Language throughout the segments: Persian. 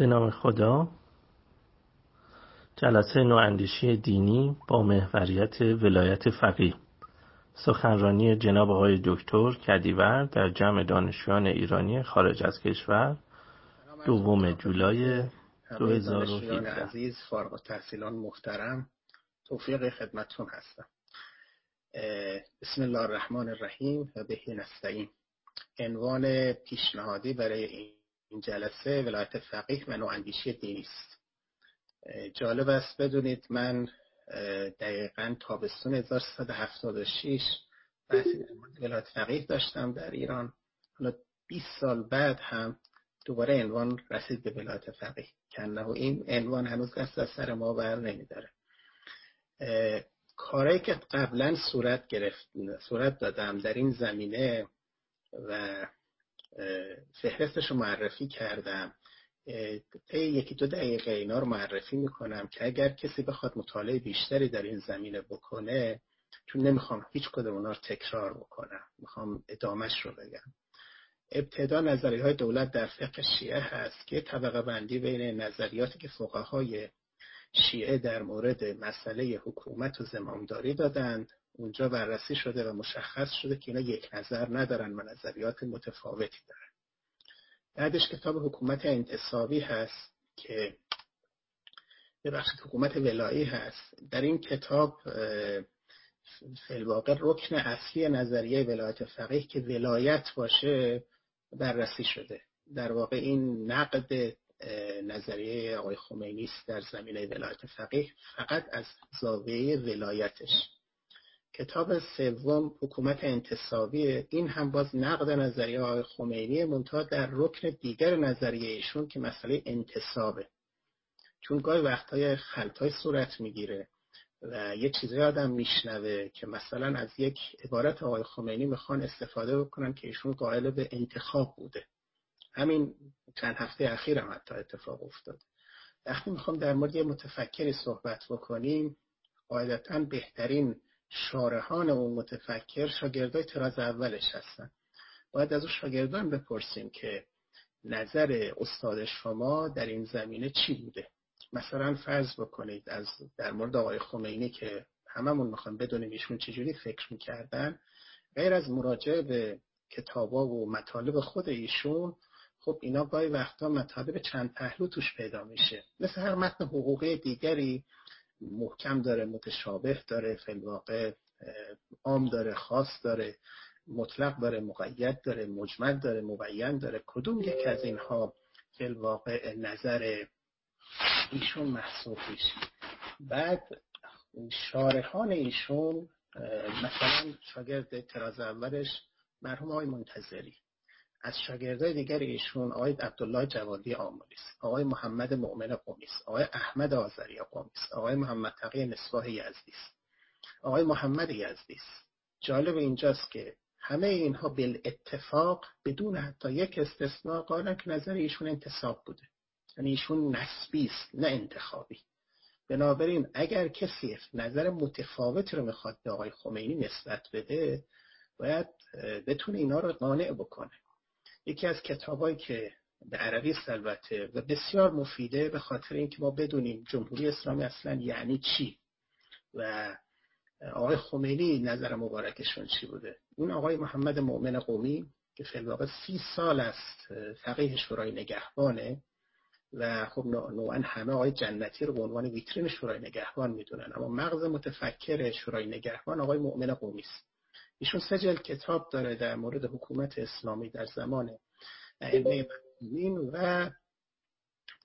به نام خدا. جلسه نواندیشی دینی با محوریت ولایت فقیه. سخنرانی جناب آقای دکتر کدیور در جمع دانشجویان ایرانی خارج از کشور دوم جولای 2017 عزیز فارغ التحصیلان محترم توفیق خدمتتون هستم. بسم الله الرحمن الرحیم و بهی نستعین عنوان پیشنهادی برای این جلسه ولایت فقیه و نواندیشی دینی است جالب است بدونید من دقیقا تابستون 1376 بحثی ولایت فقیه داشتم در ایران. حالا 20 سال بعد هم دوباره عنوان رسید به ولایت فقیه. کنه و این عنوان هنوز دست از سر ما بر نمیداره. کارهایی که قبلا صورت گرفت صورت دادم در این زمینه و فهرستش رو معرفی کردم. طی یکی دو دقیقه اینا رو معرفی می‌کنم که اگر کسی بخواد مطالعه بیشتری در این زمینه بکنه چون نمی‌خوام هیچ کدوم اونا رو تکرار بکنم. می‌خوام ادامش رو بگم. ابتدا نظریه های دولت در فقه شیعه هست که طبقه بندی بین نظریاتی که فقهای شیعه در مورد مسئله حکومت و زمامداری دادند. اونجا بررسی شده و مشخص شده که اینا یک نظر ندارن و نظریات متفاوتی دارن. بعدش کتاب حکومت انتصابی هست که ببخشید حکومت ولایی هست. در این کتاب فلواقع رکن اصلی نظریه ولایت فقیه که ولایت باشه بررسی شده. در واقع این نقد نظریه آقای خمینی است در زمینه ولایت فقیه فقط از زاویه ولایتش. کتاب سوم حکومت انتصابی این هم باز نقد نظریه آقای خمینی منتها در رکن دیگر نظریه ایشون که مسئله انتصابه. چون گاهی وقتهای خلطای صورت می‌گیره و یه چیزی آدم میشنوه که مثلا از یک عبارت آقای خمینی می‌خوان استفاده بکنن که ایشون قائل به انتخاب بوده. همین چند هفته اخیر هم حتی اتفاق افتاد وقتی می‌خوام در مورد یه متفکری صحبت بکنیم قاعدتا بهترین شارحان اون متفکر شاگردای تراز اولش هستن. باید از اون شاگردان بپرسیم که نظر استاد شما در این زمینه چی بوده؟ مثلا فرض بکنید از در مورد آقای خمینی که هممون می‌خوام بدونیم ایشون چجوری فکر می‌کردن غیر از مراجعه به کتابا و مطالب خود ایشون خب اینا گاهی وقتا مطالب چند پهلو توش پیدا میشه. مثل هر متن حقوقی دیگری محکم داره متشابه داره فلواقع عام داره خاص داره مطلق داره مقید داره مجمل داره مبین داره. کدوم یک از اینها فلواقع نظر ایشون محسوب میشه؟ بعد شارحان ایشون مثلا شاگرد تراز اولش مرحوم آقای منتظری. از شاگردای دیگر ایشون آقای عبدالله جوادی آمولیس آقای محمد مؤمن قومیس آقای احمد آذری قومیس آقای محمد تقی نسواه یزدیس آقای محمد یزدیس جالب اینجاست که همه اینها بل اتفاق بدون حتی یک استثناء قالن که نظر ایشون انتصاب بوده. یعنی ایشون نسبی است نه انتخابی. بنابراین اگر کسی نظر متفاوت رو می‌خواد به آقای خمینی نسبت بده باید بتونه اینا رو قانع بکنه. یکی از کتابایی که به عربی البته و بسیار مفیده به خاطر اینکه ما بدونیم جمهوری اسلامی اصلا یعنی چی و آقای خمینی نظر مبارکشون چی بوده؟ اون آقای محمد مؤمن قومی که فی الواقع سی سال است فقیه شورای نگهبانه و خب نوعا همه آقای جنتی رو به عنوان ویترین شورای نگهبان می‌دونن. اما مغز متفکر شورای نگهبان آقای مؤمن قومی است. ایشون سه جلد کتاب داره در مورد حکومت اسلامی در زمان ائمه و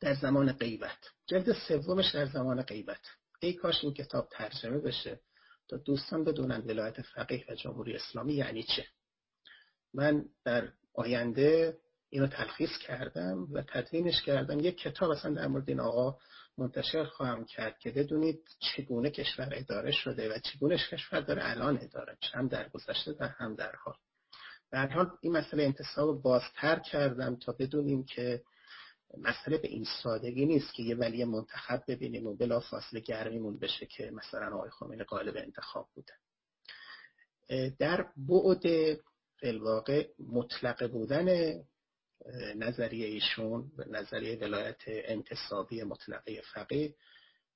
در زمان غیبت. جلد سومش در زمان غیبت. ای کاش این کتاب ترجمه بشه تا دوستان بدونن ولایت فقیه و جمهوری اسلامی یعنی چه. من در آینده اینو تلخیص کردم و تدوینش کردم. یک کتاب اصلا در مورد این آقا منتشر خواهم کرد که بدونید چگونه کشور اداره شده و چگونه کشور داره الان اداره هم در گذشته و هم در حال. در حال این مسئله انتصاب بازتر کردم تا بدونیم که مسئله به این سادگی نیست که یه ولی منتخب ببینیم و بلا فاصله گرمیمون بشه که مثلا آقای خمینی قالب انتخاب بوده. در بعد الواقع مطلق بودن نظریه ایشون نظریه ولایت انتصابی مطلقه فقیه.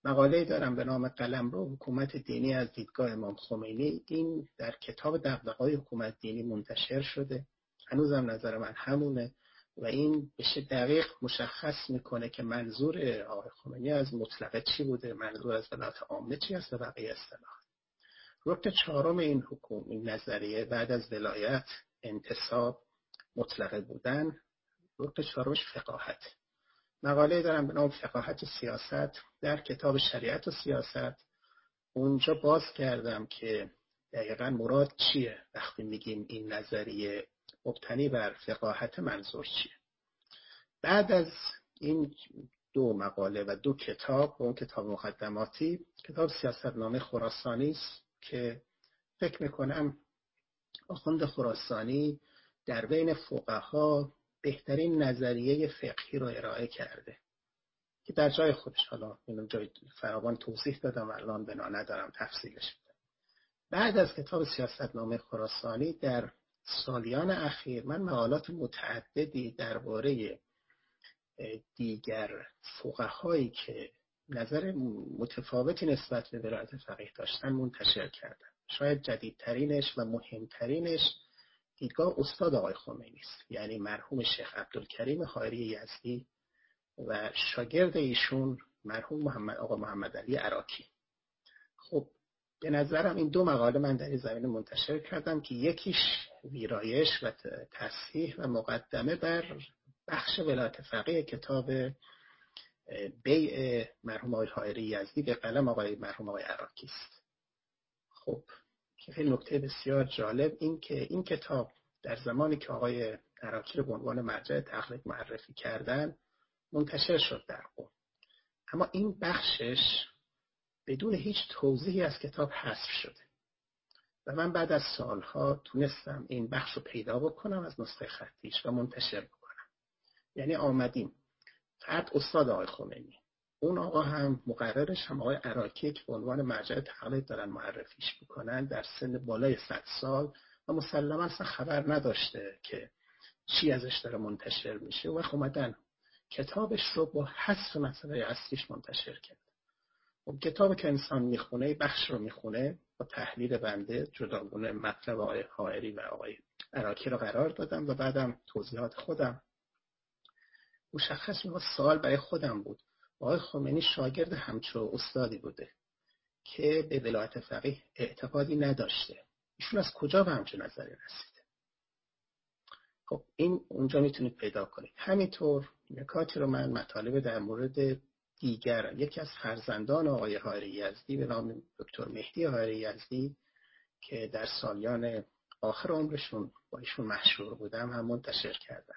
مقاله دارم به نام قلم رو حکومت دینی از دیدگاه امام خمینی. این در کتاب دقدقای حکومت دینی منتشر شده. هنوزم نظر من همونه و این بشه دقیق مشخص می‌کنه که منظور آقای خمینی از مطلقه چی بوده منظور از ولایت عامه چی است و بقیه اصطلاح رکن چهارم این حکوم این نظریه بعد از ولایت انتصاب مطلقه بودن رکن چهارمش فقاهت. مقاله دارم به نام فقاهت سیاست. در کتاب شریعت و سیاست اونجا باز کردم که دقیقا مراد چیه وقتی میگیم این نظریه مبتنی بر فقاهت منظور چیه. بعد از این دو مقاله و دو کتاب اون کتاب مقدماتی کتاب سیاست نامه خراسانی است که فکر می‌کنم آخوند خراسانی در بین فقها بهترین نظریه فقهی رو ارائه کرده. که در جای خودش حالا اینو جای فراوان توضیح دادم الان بنا ندارم تفصیلش بدم. بعد از کتاب سیاست نامه خراسانی در سالیان اخیر من مقالات متعددی درباره دیگر فقهایی که نظر متفاوتی نسبت به ولایت فقیه داشتن منتشر کردم شاید جدیدترینش و مهمترینش دیدگاه استاد آقای خمینی است. یعنی مرحوم شیخ عبدالکریم خایری یزدی و شاگرد ایشون مرحوم محمد آقا محمد علی عراکی خب به نظرم این دو مقاله من در این زمینه منتشر کردم که یکیش ویرایش و تصحیح و مقدمه بر بخش ولایت فقیه کتاب بیع مرحوم آقای حائری یزدی به قلم آقای مرحوم آقای عراقی است. خب خیلی نکته بسیار جالب این که این کتاب در زمانی که آقای عراقی رو به عنوان مرجع تخلیق معرفی کردن منتشر شد در قوم. اما این بخشش بدون هیچ توضیحی از کتاب حذف شده. و من بعد از سالها تونستم این بخش رو پیدا بکنم از نسخه خطیش و منتشر بکنم. یعنی آمدیم. فرد استاد آقای خمینی. اون آقا هم مقررش هم آقای عراقی که به عنوان مرجع تقلید دارن معرفیش می‌کنن در سن بالای 100 سال و مسلما اصلا خبر نداشته که چی ازش داره منتشر میشه. و اومدن کتابش رو با حذف مسئله اصلیش منتشر کرد. خب کتاب که انسان می‌خونه بخش رو می‌خونه با تحلیل بنده جداگونه مطلب آقای حائری و آقای عراقی رو قرار دادم و بعدم توضیحات خودم. مشخص میگه سوال برای خودم بود. آقای خمینی شاگرد همچو استادی بوده که به ولایت فقیه اعتقادی نداشته. ایشون از کجا به همچون نظری رسیده خب این اونجا می‌تونید پیدا کنید. همینطور نکاتی رو من مطالب در مورد دیگر یکی از فرزندان آقای هاری یزدی به نام دکتر مهدی هاری یزدی که در سالیان آخر عمرشون با ایشون مشهور بودم هم منتشر کردن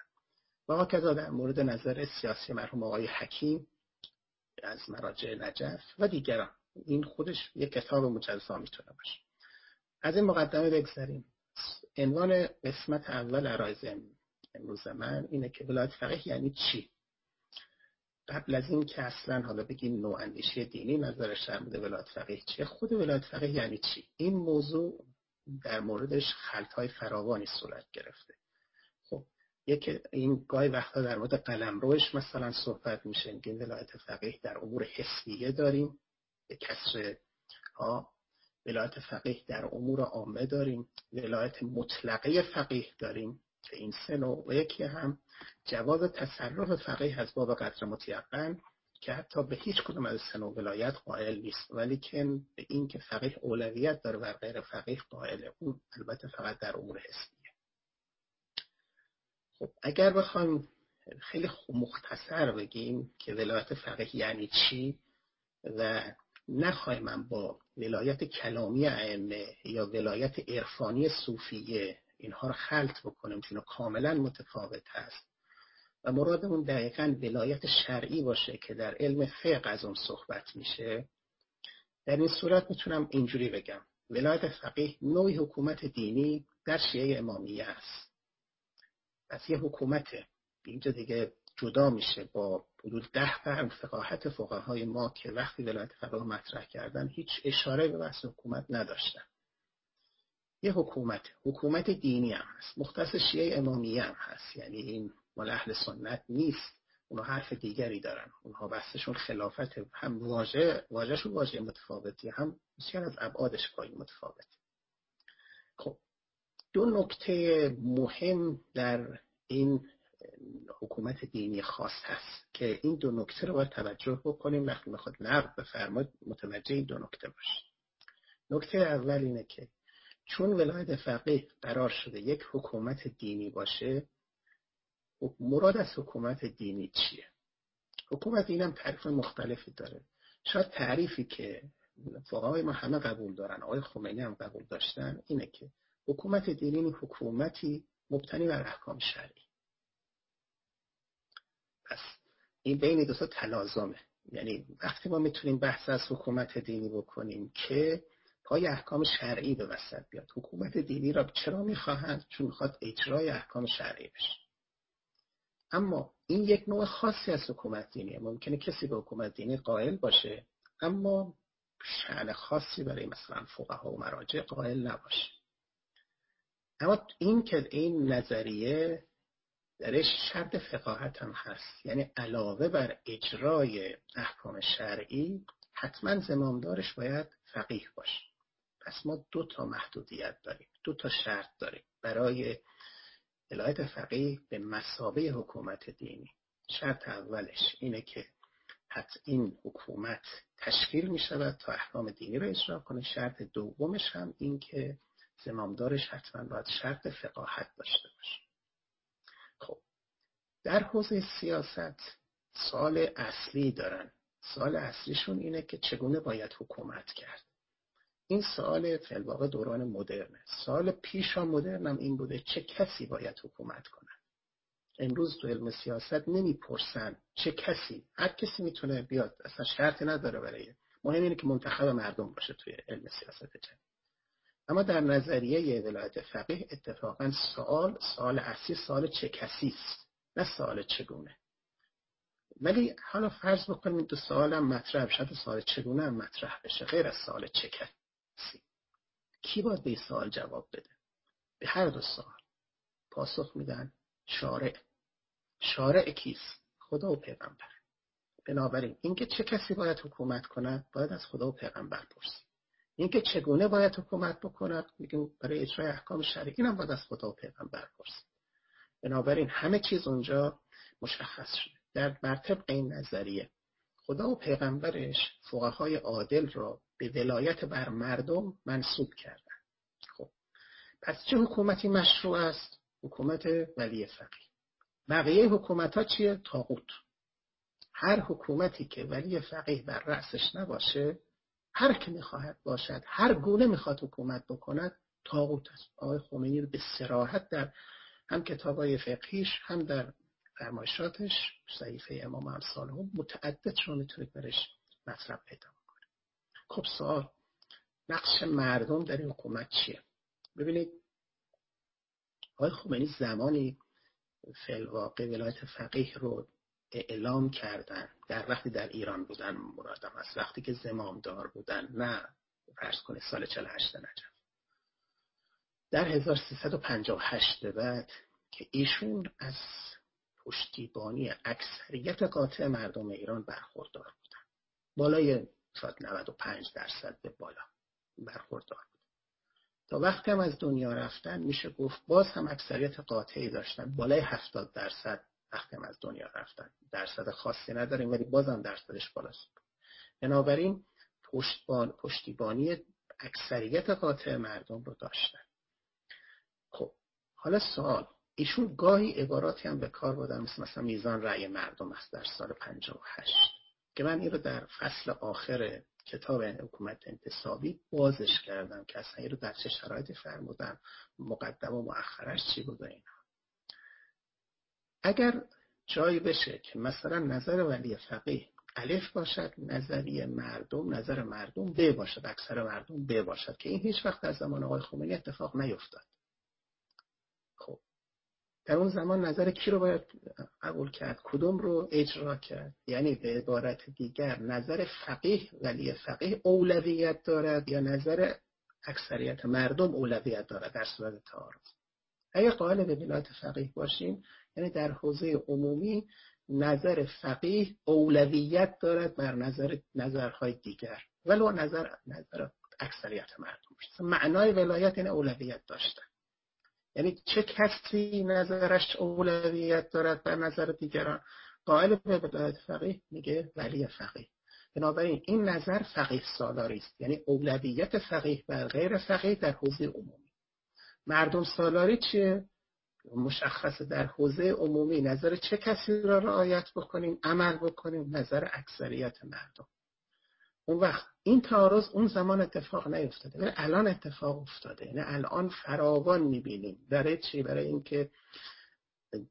و کذا در مورد نظر سیاسی مرحوم آقای حکیم از مراجع نجف و دیگران. این خودش یک کتاب مجزا می‌تونه باشه. از این مقدمه بگذاریم عنوان قسمت اول عرایز امروز من اینه که ولایت فقیه یعنی چی؟ قبل از این که اصلا حالا بگیم نوع اندیشه دینی نظرش در مورد ولایت فقیه چیه خود ولایت فقیه یعنی چی؟ این موضوع در موردش های فراوانی صورت گرفته. یک این گاهی وقتا در مورد قلمروش مثلا صحبت میشه این ولایت فقیه در امور حسیه داریم. به کسر ها. ولایت فقیه در امور عامه داریم. ولایت مطلقه فقیه داریم. که این سه نوع و یکی هم. جواز تصرف فقیه از باب قدر متیقن که حتی به هیچ کدوم از سه نوع ولایت قائل نیست. ولی که به این که فقیه اولویت داره و غیر فقیه قائل اون البته فقط در امور حسیه خب اگر بخوایم خیلی مختصر بگیم که ولایت فقیه یعنی چی و نخواهیم من با ولایت کلامی ائمه یا ولایت عرفانی صوفیه اینها رو خلط بکنیم چون کاملا متفاوت هست و مرادمون دقیقا ولایت شرعی باشه که در علم فقه از اون صحبت میشه در این صورت می‌تونم اینجوری بگم. ولایت فقیه نوعی حکومت دینی در شیعه امامیه است. پس یه حکومت اینجا دیگه جدا میشه با حدود ده قرن فقاهت فقهای ما که وقتی ولایت فقیه مطرح کردن هیچ اشاره به بحث حکومت نداشتن. یه حکومت حکومت دینی هم هست. مختص شیعه امامیه هم هست. یعنی این مال اهل سنت نیست. اونها حرف دیگری دارن. اونها بحثشون خلافت هم واژه واژهشون واژه متفاوتی هم بسیار از ابعادش پای متفاوت. خب دو نکته مهم در این حکومت دینی خاص هست که این دو نکته رو باید توجه بکنیم وقتی می‌خواد نقد بفرماد متوجه این دو نکته باشه نکته اول اینه که چون ولایت فقیه قرار شده یک حکومت دینی باشه مراد از حکومت دینی چیه؟ حکومت دینی هم تعریف مختلفی داره. شاید تعریفی که فقهای ما همه قبول دارن آقای خمینی هم قبول داشتن اینه که حکومت دینی حکومتی مبتنی بر احکام شرعی. پس این بین دو تا تلازمه. یعنی وقتی ما می‌تونیم بحث از حکومت دینی بکنیم که پای احکام شرعی به وسط بیاد. حکومت دینی را چرا می‌خواهند؟ چون می‌خواد اجرای احکام شرعی بشه. اما این یک نوع خاصی از حکومت دینیه. ممکنه کسی به حکومت دینی قائل باشه اما شعن خاصی برای مثلا فقها و مراجع قائل نباشه. اما این که این نظریه درش شرط فقاهت هم هست. یعنی علاوه بر اجرای احکام شرعی حتما زمامدارش باید فقیه باشه. پس ما دو تا محدودیت داریم دو تا شرط داریم. برای ولایت فقیه به مسابه حکومت دینی. شرط اولش اینه که حتی این حکومت تشکیل می شود تا احکام دینی رو اجرا کنه. شرط دومش هم این که زمامدارش حتما باید شرط فقاهت داشته باشه. خب در حوزه سیاست سال اصلی دارن. سال اصلیشون اینه که چگونه باید حکومت کرد. این سال فلواقع دوران مدرنه. سال پیش هم مدرن هم این بوده چه کسی باید حکومت کنه امروز تو علم سیاست نمی‌پرسن چه کسی. هر کسی می‌تونه بیاد اصلا شرطی نداره برای. مهم اینه که منتخب مردم باشه توی علم سیاست جدید. اما در نظریه ولایت فقیه اتفاقا سوال سال اصلی سال چه کسی است؟ نه سال چگونه. ولی حالا فرض بکنیم دو سوال هم مطرح شد سال چگونه هم مطرح بشه؟ غیر از سال چه کسی. کی باید به سوال جواب بده؟ به هر دو سوال. پاسخ میدن شارع. شارع کیست؟ خدا و پیغمبر. بنابراین اینکه چه کسی باید حکومت کند باید از خدا و پیغمبر پرسید. اینکه چگونه باید حکومت بکند میگیم برای اجرای احکام شرعی اینم باید از خدا و پیغمبر پرسید بنابراین همه چیز اونجا مشخص شده. در مرتب این نظریه خدا و پیغمبرش فقهای عادل را به ولایت بر مردم منصوب کردن. خب پس چه حکومتی مشروع است؟ حکومت ولی فقیه. بقیه حکومت ها چیه؟ تاغوت. هر حکومتی که ولی فقیه بر رأسش نباشه هر که می‌خواهد باشد هر گونه می‌خواد حکومت بکند تاغوت است. آقای خمینی به سراحت در هم کتابای فقهیش هم در فرمایشاتش صحیفه امام امثال متعدد رو می‌تونید برش مطلب پیدا کنید خب سوال نقش مردم در این حکومت چیه؟ ببینید آقای خمینی زمانی فلواقع ولایت فقیه رو اعلام کردن. در وقتی در ایران بودن مرادم از وقتی که زمامدار بودن. نه. فرض کنید سال 48 نجف. در 1358 به بعد که ایشون از پشتیبانی اکثریت قاطع مردم ایران برخوردار بودن. بالای شاید 95 درصد به بالا برخوردار بود تا وقتی هم از دنیا رفتن میشه گفت باز هم اکثریت قاطعی داشتن. بالای 70 درصد وقتی از دنیا رفتن. درصد خاصی نداریم ولی بازم درصدش بالاست. بنابراین پشتبان پشتیبانی اکثریت قاطع مردم رو داشتن. خب حالا سوال. ایشون گاهی عباراتی هم به کار بردن مثل مثلا میزان رأی مردم است در سال 58 که من این رو در فصل آخر کتاب حکومت انتصابی بازش کردم. که اصلا این رو در چه شرایطی فرمودن؟ مقدم و مؤخرش چی بود اینا؟ اگر جایی بشه که مثلا نظر ولی فقیه الف باشد نظریه مردم نظر مردم ب باشد اکثر مردم ب باشد که این هیچ وقت در زمان آقای خمینی اتفاق نیفتاد. خب در اون زمان نظر کی رو باید قبول کرد؟ کدوم رو اجرا کرد؟ یعنی به عبارت دیگر نظر فقیه ولی فقیه اولویت دارد یا نظر اکثریت مردم اولویت دارد در صورت تعارض اگه قائل به ولایت فقیه باشیم یعنی در حوزه عمومی نظر فقیه اولویت دارد بر نظر نظرهای دیگر. ولو نظر نظر اکثریت مردم. معنای ولایت این اولویت داشتن. یعنی چه کسی نظرش اولویت دارد بر نظر دیگران؟ قائل به ولایت فقیه میگه ولی فقیه. بنابراین این نظر فقیه سالاری است. یعنی اولویت فقیه بر غیر فقیه در حوزه عمومی. مردم سالاری چیه؟ مشخص در حوزه عمومی. نظر چه کسی را رعایت بکنیم عمل بکنیم نظر اکثریت مردم. اون وقت این تعارض اون زمان اتفاق نیفتاده. ولی الان اتفاق افتاده. یعنی الان فراوان می‌بینیم. برای چی؟ برای اینکه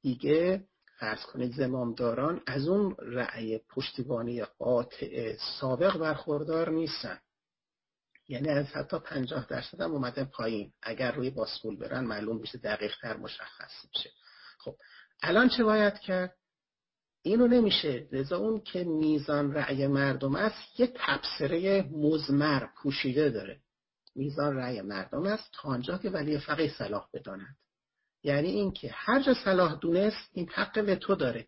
دیگه فرض کنید زمامداران از اون رأی پشتیبانی قاطع سابق برخوردار نیستن. یعنی از حتی پنجاه درصد هم اومده پایین. اگر روی باسکول برن معلوم میشه دقیق تر مشخص میشه. خب الان چه باید کرد؟ اینو نمیشه. لذا اون که میزان رأی مردم است یه تبصره مزمر پوشیده داره. میزان رأی مردم است تا آنجا که ولی فقیه صلاح بداند. یعنی اینکه هر جا صلاح دونست این حق به تو داره.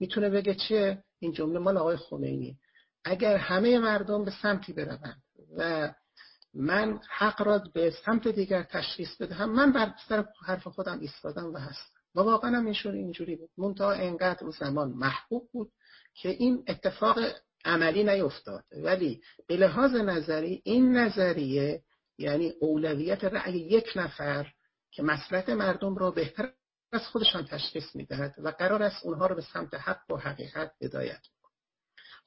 می‌تونه بگه چیه؟ این جمله مال آقای خمینی. اگر همه مردم به سمتی بروند و من حق را به سمت دیگر تشخیص بدهم. من بر سر حرف خودم ایستادم و هستم. و واقعا هم اینجوری اینجوری بود. منتها انقدر اون زمان محبوب بود که این اتفاق عملی نیفتاد. ولی به لحاظ نظری این نظریه یعنی اولویت رأی یک نفر که مسلحت مردم را بهتر از خودشان تشخیص می‌دهد و قرار است اونها رو به سمت حق و حقیقت هدایت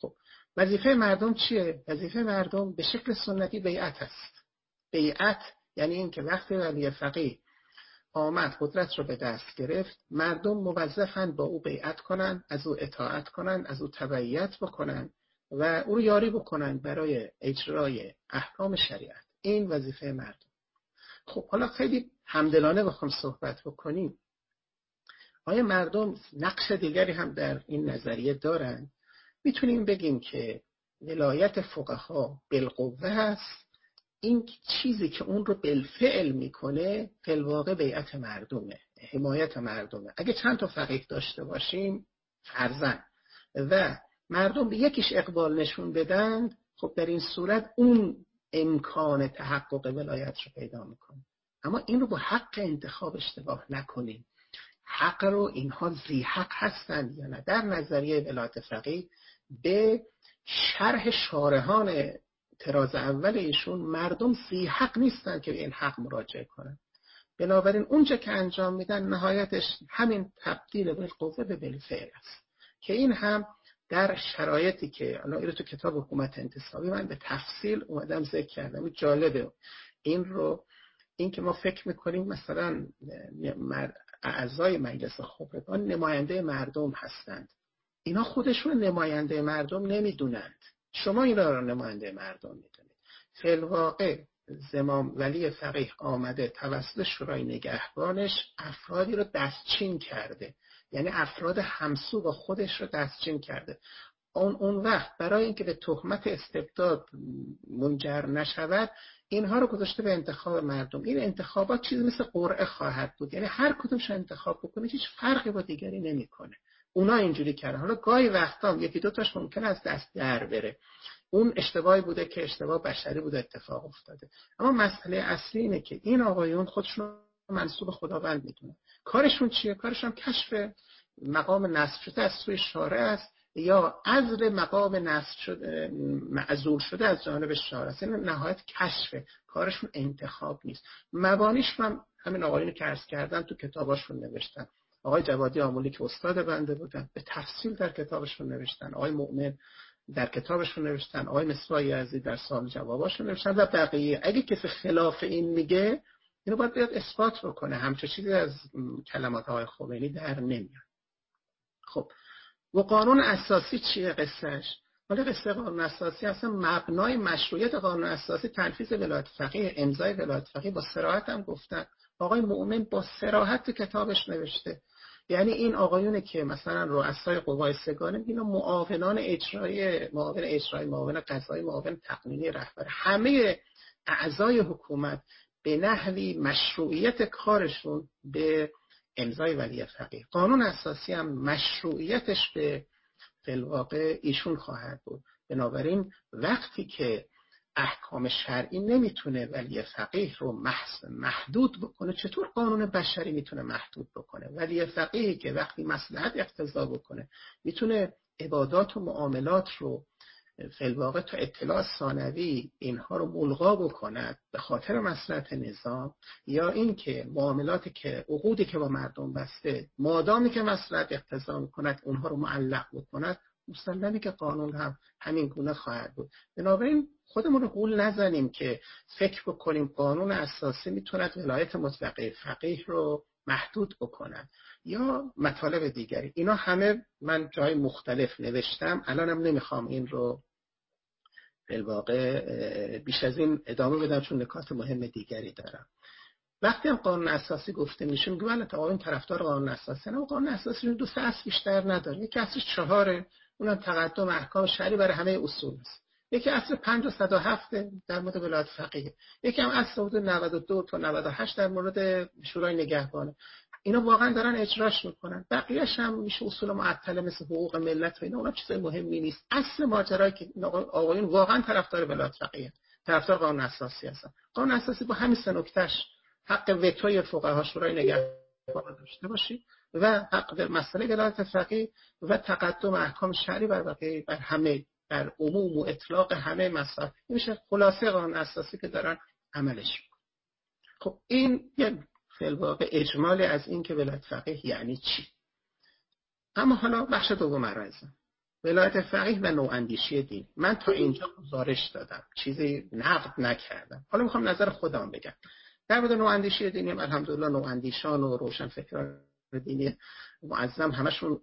خب وظیفه مردم چیه؟ وظیفه مردم به شکل سنتی بیعت است. بیعت یعنی اینکه وقتی ولی فقیه آمد قدرت رو به دست گرفت مردم موظفند با او بیعت کنند از او اطاعت کنند از او تبعیت بکنند و او رو یاری بکنند برای اجرای احکام شریعت. این وظیفه مردم. خب حالا خیلی همدلانه بخوام صحبت بکنیم. آیا مردم نقش دیگری هم در این نظریه دارند می‌تونیم بگیم که ولایت فقها بالقوه هست. این چیزی که اون رو بالفعل می‌کنه فلواقع بیعت مردمه حمایت مردمه. اگه چند تا فقیه داشته باشیم فرزن و مردم به یکیش اقبال نشون بدن خب در این صورت اون امکان تحقق ولایت رو پیدا می‌کنه. اما این رو با حق انتخاب اشتباه نکنیم. حق رو اینها زی حق هستند یا نه؟ در نظریه ولایت فقیه به شرح شارحان تراز اول ایشون مردم زی حق نیستن که این حق مراجعه کنن. بنابراین اونجا که انجام میدن نهایتش همین تبدیل بالقوه به بالفعل است. که این هم در شرایطی که الان رو تو کتاب حکومت انتصابی من به تفصیل اومدم ذکر کردم. جالبه. این رو این که ما فکر می‌کنیم مثلا اعضای مجلس خبرگان نماینده مردم هستند. اینا خودشون نماینده مردم نمی‌دونند. شما اینا رو نماینده مردم می‌دونید. فلواقع زمام ولی فقیه آمده توسط شورای نگهبانش افرادی رو دستچین کرده. یعنی افراد همسو با خودش رو دستچین کرده. اون اون وقت برای اینکه به تهمت استبداد منجر نشود اینها رو گذاشته به انتخاب مردم. این انتخابات چیزی مثل قرعه خواهد بود. یعنی هر کدومش انتخاب بکنه هیچ فرقی با دیگری نمی‌کنه. اونا اینجوری کردن. حالا گاهی وقتا یکی دو تاش ممکن از دست در بره. اون اشتباهی بوده که اشتباه بشری بوده اتفاق افتاده. اما مسئله اصلی اینه که این آقایون خودشون منصوب خداوند می‌دونن. کارشون چیه؟ کارشون کشف مقام نصب شده از سوی شارع است یا عزل مقام نصب شده معذور شده از جانب شارع است. این نهایت کشف. کارشون انتخاب نیست. مبانیش من همین آقایونی که عرض کردم تو کتاباشون نوشتن. آقای جوادی آمولی که استاد بنده بودن. به تفصیل در کتابشون نوشتن. آقای مؤمن در کتابشون نوشتن. آقای مصباحی عزیز در سال جواباشون نوشتن. و بقیه اگه کسی خلاف این میگه اینو باید بیاد اثبات بکنه. همچه چیزی از کلمات آقای خمینی در نمیاد. خب و قانون اساسی چیه قصهش حالا قصه قانون اساسی اصلا مبنای مشروعیت قانون اساسی تنفیذ ولایت فقیه امضای ولایت فقیه. با سراحت هم گفتن. آقای مؤمن با سراحت کتابش نوشته. یعنی این آقایونه که مثلا رؤسای قوای سگانه اینا معاونان اجرایی معاون اجرایی معاون قضایی معاون تقنینی رهبر. همه اعضای حکومت به نحوی مشروعیت کارشون به امضای ولی فقیه. قانون اساسی هم مشروعیتش به فلواقع ایشون خواهد بود. بنابراین وقتی که احکام شرعی نمی‌تونه ولی فقیه رو محدود بکنه. چطور قانون بشری می‌تونه محدود بکنه؟ ولی فقیه که وقتی مسلحت اقتضا بکنه می‌تونه عبادات و معاملات رو فلواقع تا اطلاع ثانوی اینها رو ملغا بکند به خاطر مسلحت نظام یا اینکه معاملاتی که عقودی که با مردم بسته مادامی که مسلحت اقتضا می‌کند اونها رو معلق بکند. مسلمه که قانون هم همین گونه خواهد بود. بنابراین خودمون رو قول نزنیم که فکر بکنیم قانون اساسی می‌توند ولایت مطلقه فقیه رو محدود بکنن یا مطالب دیگری. اینا همه من جای مختلف نوشتم. الانم نمی‌خوام این رو بالواقع بیش از این ادامه بدم چون نکات مهم دیگری دارم. وقتی هم قانون اساسی گفته میشه میگه بله آقایون طرفدار قانون اساسی نه. قانون اساسی دو سه اصل بیشتر نداره. یکی اصلش چهاره. اونم تقدم احکام شرعی برای همه اصول است. یکی اصل 5 و 107 در مورد ولایت فقیه. یکی هم اصل حدود 92 تا 98 در مورد شورای نگهبانه اینا واقعا دارن اجراش می‌کنن. بقیه‌اش هم میشه اصول معطله مثل حقوق ملت و اینا اونم چیز مهمی نیست. اصل ماجرایی که آقایون واقعا طرفدار ولایت فقیه طرفدار قانون اساسی هستن. قانون اساسی با همین سه نکتهش حق وتوی فقها شورای نگهبان داشته باشید و حق در مسئله ولایت فقیه و تقدم احکام شرعی بر بقیه بر همه در عموم و اطلاق همه مسائل این میشه خلاصه قانون اساسی که دارن عملش خب این یه واقع اجمال از این که ولایت فقیه یعنی چی؟ اما حالا بخش دوم ارزم ولایت فقیه و نواندیشی دین. من تا اینجا گزارش دادم. چیزی نقد نکردم. حالا می‌خوام نظر خودم بگم. در مورد نواندیشی دینی الحمدلله نواندیشان و روشن فکران دینی معظم همشون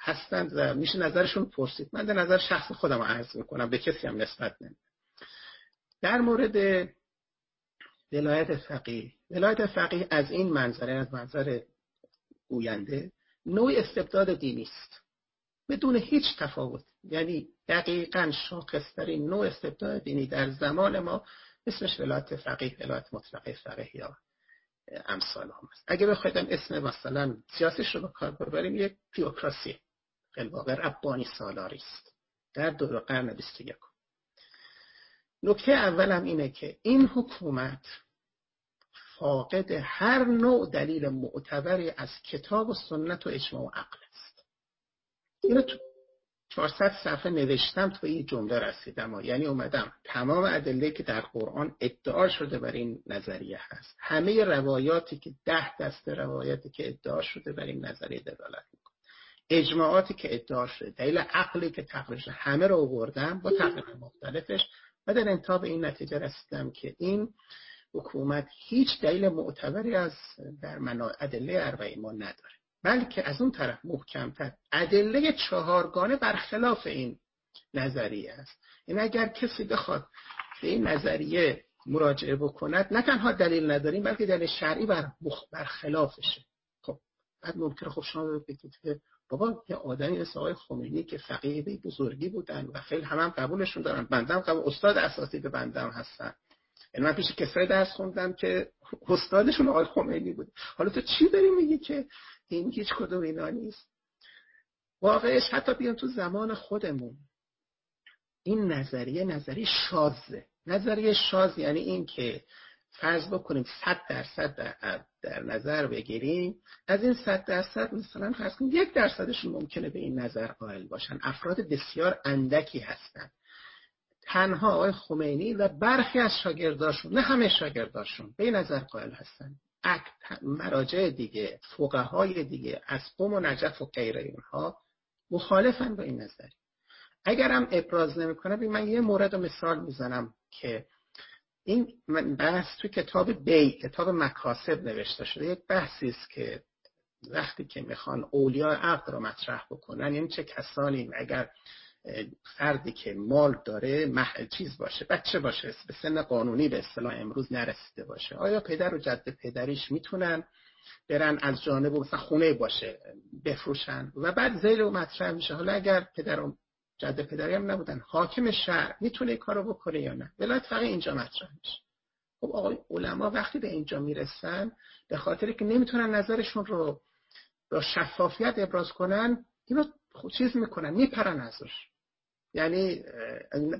هستند و میشه نظرشون پرسید. من در نظر شخص خودم عرض می‌کنم به کسی هم نسبت نمیم در مورد ولایت فقیه ولایت فقیه از این منظره از منظر گوینده نوع استبداد دینی است. بدون هیچ تفاوت. یعنی دقیقا شاخصترین نوع استبداد دینی در زمان ما اسمش ولایت فقیه ولایت مطلقه فقیه یا امثال هم است اگه بخواید اسم مثلا سیاسیش رو به ببریم یک تیوکراسی خیلی ربانی سالاری است. در دور قرن 21 نکته اولم اینه که این حکومت فاقد هر نوع دلیل معتبری از کتاب و سنت و اجماع و عقل است. اینو تو 400 صفحه نوشتم تو این جمله رسیدم یعنی اومدم. تمام ادله که در قرآن ادعا شده بر این نظریه هست. همه روایاتی که ده دست روایاتی که ادعا شده بر این نظریه دلالت می‌کنه. اجماعاتی که ادعا شده دلیل عقلی که تقریبا همه رو آوردم با تقریبا مختلفش و در انتها به این نتیجه رسیدم که این حکومت هیچ دلیل معتبری از در ادله اربعه ما نداره. بلکه از اون طرف محکمتر. ادله چهارگانه برخلاف این نظریه است. این اگر کسی بخواد به این نظریه مراجعه بکند نه تنها دلیل نداریم بلکه دلیل شرعی بر برخلافشه. خب بعد ممکنه خب شما بگید که بابا یه آدمی مثل آقای خمینی که فقیه بزرگی بودن و خیلی هم, هم قبولشون دارن. بندم قبول استاد اساسی به بندم هستن. یعنی من پیش کسایی درس خوندم که استادشون آقای خمینی بود. حالا تو چی داری میگی که این هیچ کدوم اینا نیست. واقعش حتی بیان تو زمان خودمون. این نظریه نظریه شازه. نظریه شاز یعنی این که فرض بکنیم صد درصد در, در نظر بگیریم. از این صد درصد مثلا فرض کنیم یک درصدشون ممکنه به این نظر قائل باشن. افراد بسیار اندکی هستند تنها آقای خمینی و برخی از شاگرداشون نه همه شاگرداشون به نظر قائل هستن. مراجع دیگه فقهای دیگه از قوم و نجف و غیر اینها مخالفن با این نظری. اگرم ابراز نمی‌کنه من یه مورد و مثال می‌زنم که این بحث تو کتاب بی کتاب مکاسب نوشته شده. یک بحثی است که وقتی که می‌خوان اولیاء عقد رو مطرح بکنن یعنی چه کسانی اگر فردی که مال داره محل چیز باشه بچه باشه به سن قانونی به اصطلاح امروز نرسیده باشه. آیا پدر و جد پدریش می‌تونن برن از جانب مثلا خونه باشه بفروشن؟ و بعد زیل و مطرح میشه. حالا اگر پدر و جد پدری هم نبودن حاکم شهر می‌تونه کارو بکنه یا نه؟ ولایت فقط اینجا مطرح میشه. خب آقای علما وقتی به اینجا می‌رسن به خاطر که نمی‌تونن نظرشون رو با شفافیت ابراز کنن اینو چیز می‌کنن میپرن ازش. یعنی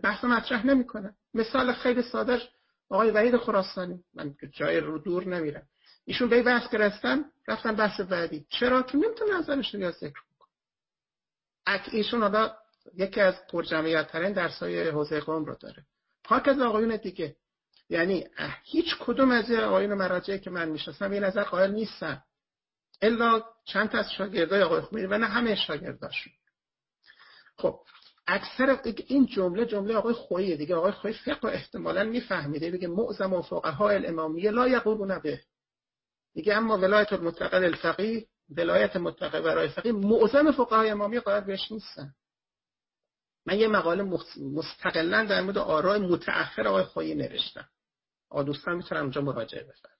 بحث مطرح نمی‌کنن. مثال خیلی ساده آقای وحید خراسانی. من جای رو دور نمیرم. ایشون به بحث گرفتن رفتن بحث بعدی. چرا؟ که نمی‌تونه نظرش رو ذکر کنه ایشون حالا یکی از پرجمعیت ترین درس حوزه قوم رو داره. پاک از آقایون دیگه. یعنی هیچ کدوم از آقایون مراجعه که من می‌شناسم این نظر قائل نیستن. الا چند تا از شاگردای آقای خمینی و نه همه شاگرداشون. خب اکثر این جمله جمله آقای خویی دیگه. آقای خویی فقه احتمالا میفهمیده. بگه معظم فقها الامامیه لا یقولون به. دیگه اما ولایت المتقل الفقیه ولایت متقل برای فقیه معظم فقهای امامی قائل بهش نیستن. من یه مقاله مستقلا در مورد آرای متأخر آقای خویی نوشتم. آ دوستان می‌تونم اونجا مراجعه بفرم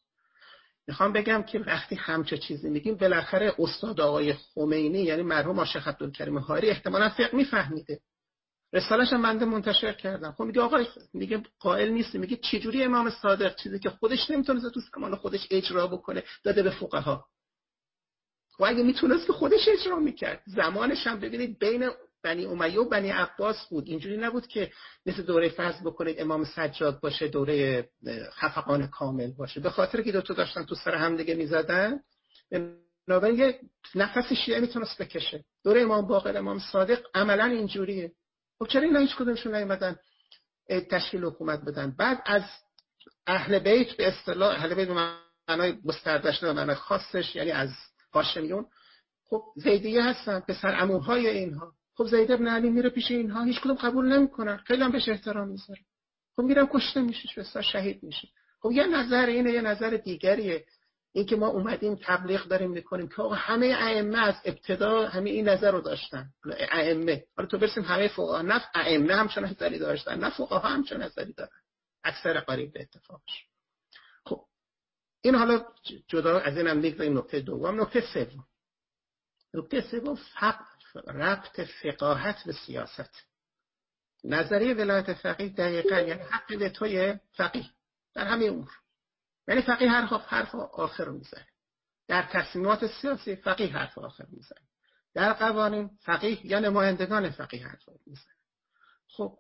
می‌خوام بگم که وقتی همچه چیزی میگیم بالاخره استاد آقای خمینی یعنی مرحوم آشق عبدالکریم هاری احتمالا فقه میفهمیده. رسالش هم بنده منتشر کردم. خب میگه آقای میگه قائل نیست میگه چجوری امام صادق چیزی که خودش نمی‌تونه تو زمان خودش اجرا بکنه داده به فقها؟ و اگه می‌تونست که خودش اجرا می‌کرد. زمانش هم ببینید بین بنی امیه و بنی عباس بود. اینجوری نبود که مثل دوره فرض بکنید امام سجاد باشه دوره خفقان کامل باشه. به خاطر که دوتا داشتن تو سر هم دیگه می‌زدن بنابراین یه نفس شیعه می‌تونست بکشه. دوره امام باقر امام صادق عملا اینجوریه. خب چرا اینا هیچ کدومشون نیومدن تشکیل حکومت بدن؟ بعد از اهل بیت به اصطلاح اهل بیت معنای مستردش نه معنای خاصش یعنی از هاشمیون خب زیدیه هستن پسر عموهای اینها. خب زید ابن علی میره پیش اینها هیچ کدوم قبول نمی‌کنن. خیلی هم بهش احترام می‌ذاره خب میرم کشته میشه بسیار شهید میشه خب یه نظر اینه یه نظر دیگریه. این که ما اومدیم تبلیغ داریم می‌کنیم که آقا همه ائمه از ابتدا همه این نظر رو داشتن. ائمه. حالا تو برسیم همه فقها. نه ائمه هم چون نظری داشتن نه فقها هم چون نظری دارن. اکثر قریب به اتفاقش. خب این حالا جدا از این هم نکته دوم. نکته سوم. نکته سوم فقط ربط فقاهت به سیاست. نظریه ولایت فقیه دقیقا یعنی حق به فقیه. در همه امور. یعنی فقیه حرف حرف آخر می‌زنه. در تصمیمات سیاسی فقیه حرف آخر می‌زنه. در قوانین فقیه یا نمایندگان فقیه حرف می‌زنه. خب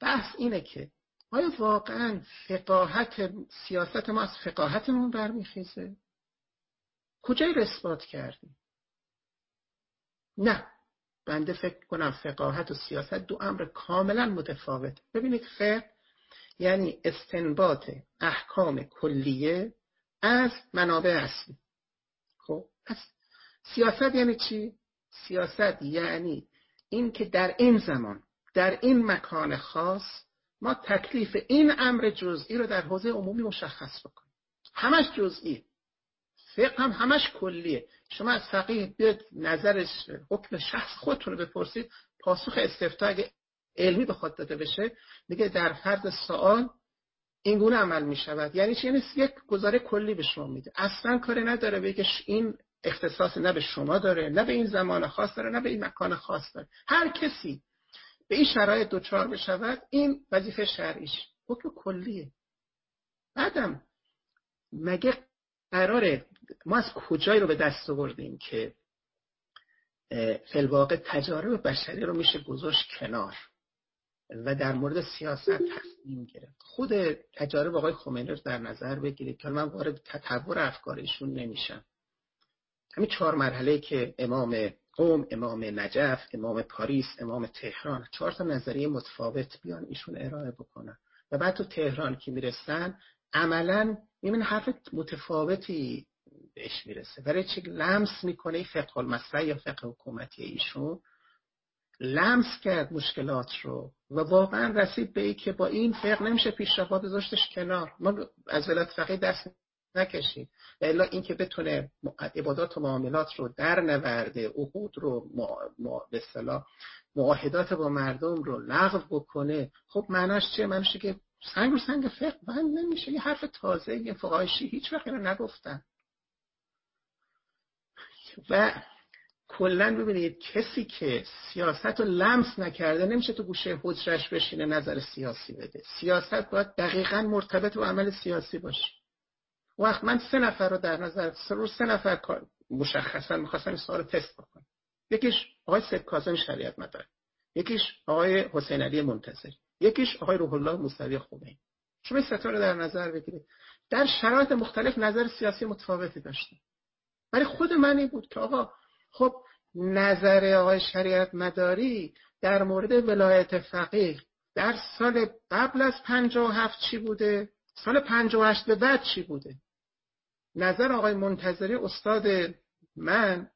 بحث اینه که آیا واقعا فقاهت سیاست ما از فقاهتمون برمیخیزه؟ کجای رسبات کردیم؟ نه. بنده فکر کنم فقاهت و سیاست دو امر کاملا متفاوت. ببینید فقه یعنی استنباط احکام کلیه از منابع اصلی. خب پس سیاست یعنی چی؟ سیاست یعنی این که در این زمان در این مکان خاص ما تکلیف این امر جزئی رو در حوزه عمومی مشخص بکنیم. همش جزئی. فقه هم همش کلیه. شما از فقیه بیاد نظرش حکم شخص خودتون رو بپرسید پاسخ استفتا اگه علمی بخواد داده بشه میگه در فرض سوال اینگونه عمل می شود یعنی چی؟ یعنی یک گزاره کلی به شما میده. اصلا کاری نداره بگه این اختصاص نه به شما داره نه به این زمان خاص داره نه به این مکان خاص داره. هر کسی به این شرایط دوچار بشود این وظیفه شرعیش. حکم کلیه. بعدم مگه قراره ما از کجایی رو به دست آوردیم که فلواقع تجارب بشری رو میشه گذاشت کنار و در مورد سیاست تصمیم گرفت. خود تجارب آقای خمینی رو در نظر بگیرید که من وارد تطور افکارشون نمیشم. همین چهار مرحله که امام قوم امام نجف امام پاریس امام تهران چهار تا نظریه متفاوت بیان ایشون ارائه بکنن. و بعد تو تهران که می‌رسن عملا می‌بینه حرف متفاوتی بهش می‌رسه. برای چی لمس می‌کنه فقه المسئله یا فقه حکومتی ایشون؟ لمس کرد مشکلات رو و واقعا رسید به ای که با این فقه نمیشه پیشرفت گذاشتش کنار. ما از ولایت فقیه دست نکشیم. و الا اینکه بتونه عبادات و معاملات رو در نورده عقود رو به اصطلاح معاهدات با مردم رو لغو بکنه. خب معناش چیه؟ معناش که سنگ رو سنگ فقه بند نمیشه. یه حرف تازه یه فقایشی هیچ وقت رو نگفتن. و کلا ببینید کسی که سیاست رو لمس نکرده نمیشه تو گوشه حجرش بشینه نظر سیاسی بده. سیاست باید دقیقا مرتبط با عمل سیاسی باشه. وقت من سه نفر رو در نظر سه رو سه نفر مشخصا می‌خواستم این سوال تست بکنم. یکیش آقای سید شریعت مدار یکیش آقای حسین علی منتظر یکیش آقای روح الله موسوی خمینی شما این در نظر بگیرید. در شرایط مختلف نظر سیاسی متفاوتی داشتن ولی خود من این بود که آقا خب نظر آقای شریعت مداری در مورد ولایت فقیه در سال قبل از 57 چی بوده؟ سال 58 به بعد چی بوده؟ نظر آقای منتظری استاد من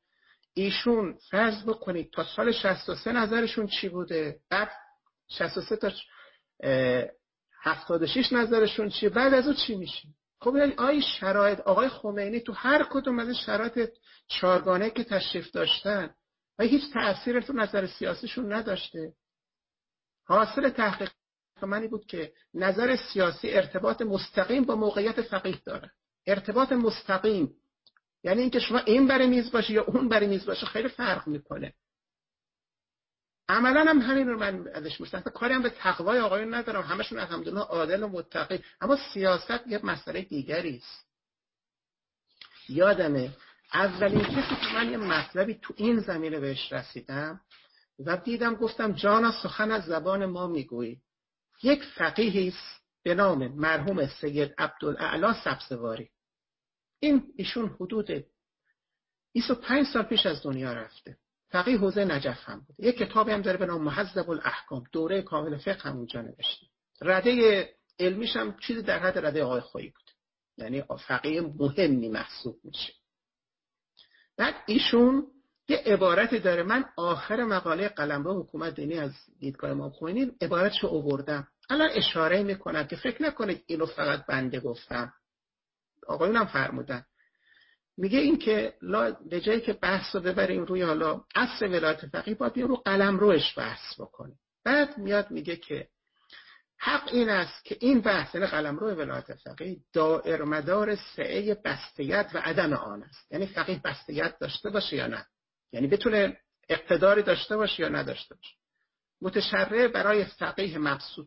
ایشون فرض بکنید تا سال 63 نظرشون چی بوده؟ بعد 63 تا 76 نظرشون چیه؟ بعد از او چی میشه؟ خب آی شرایط آقای خمینی تو هر کدوم از شرایط چارگانه که تشریف داشتن و هیچ تأثیر تو نظر سیاسیشون نداشته. حاصل تحقیق منی بود که نظر سیاسی ارتباط مستقیم با موقعیت فقیه داره. ارتباط مستقیم یعنی اینکه شما این برای میز باشه یا اون برای میز باشه خیلی فرق می‌کنه. عملا هم همین رو من ازش میشتم کاری هم به تقوای آقایون ندارم. همشون الحمدلله عادل و متقی. اما سیاست یه مسئله دیگری است. یادمه اولین کسی که من یه مطلبی تو این زمینه بهش رسیدم و دیدم گفتم جانا سخن از زبان ما می‌گویی. یک فقیهی است به نام مرحوم سید عبدالاعلی سبزواری. این ایشون حدود 25 سال پیش از دنیا رفته. فقیه حوزه نجف هم بود. یک کتابی هم داره به نام محذب الاحکام. دوره کامل فقه هم اونجا نوشته. رده علمیش هم چیزی در حد رده آقای خویی بود. یعنی فقیه مهمی محسوب میشه. بعد ایشون یه عبارتی داره. من آخر مقاله قلمرو حکومت دینی از دیدگاه امام خمینی عبارتشو آوردم. الان اشاره می‌کنم که فکر نکنید اینو فقط بنده گفتم. آقایون فرمودن. میگه این که به جایی که بحث رو ببریم روی حالا اصل ولایت فقیه باید رو قلم روش بحث بکنیم. بعد میاد میگه که حق این است که این بحث یعنی قلم روی ولایت فقیه دائر مدار سعه بستیت و عدم آن است. یعنی فقیه بستیت داشته باشه یا نه؟ یعنی بتونه اقتداری داشته باشه یا نداشته باشه. متشرع برای فقیه مبسوط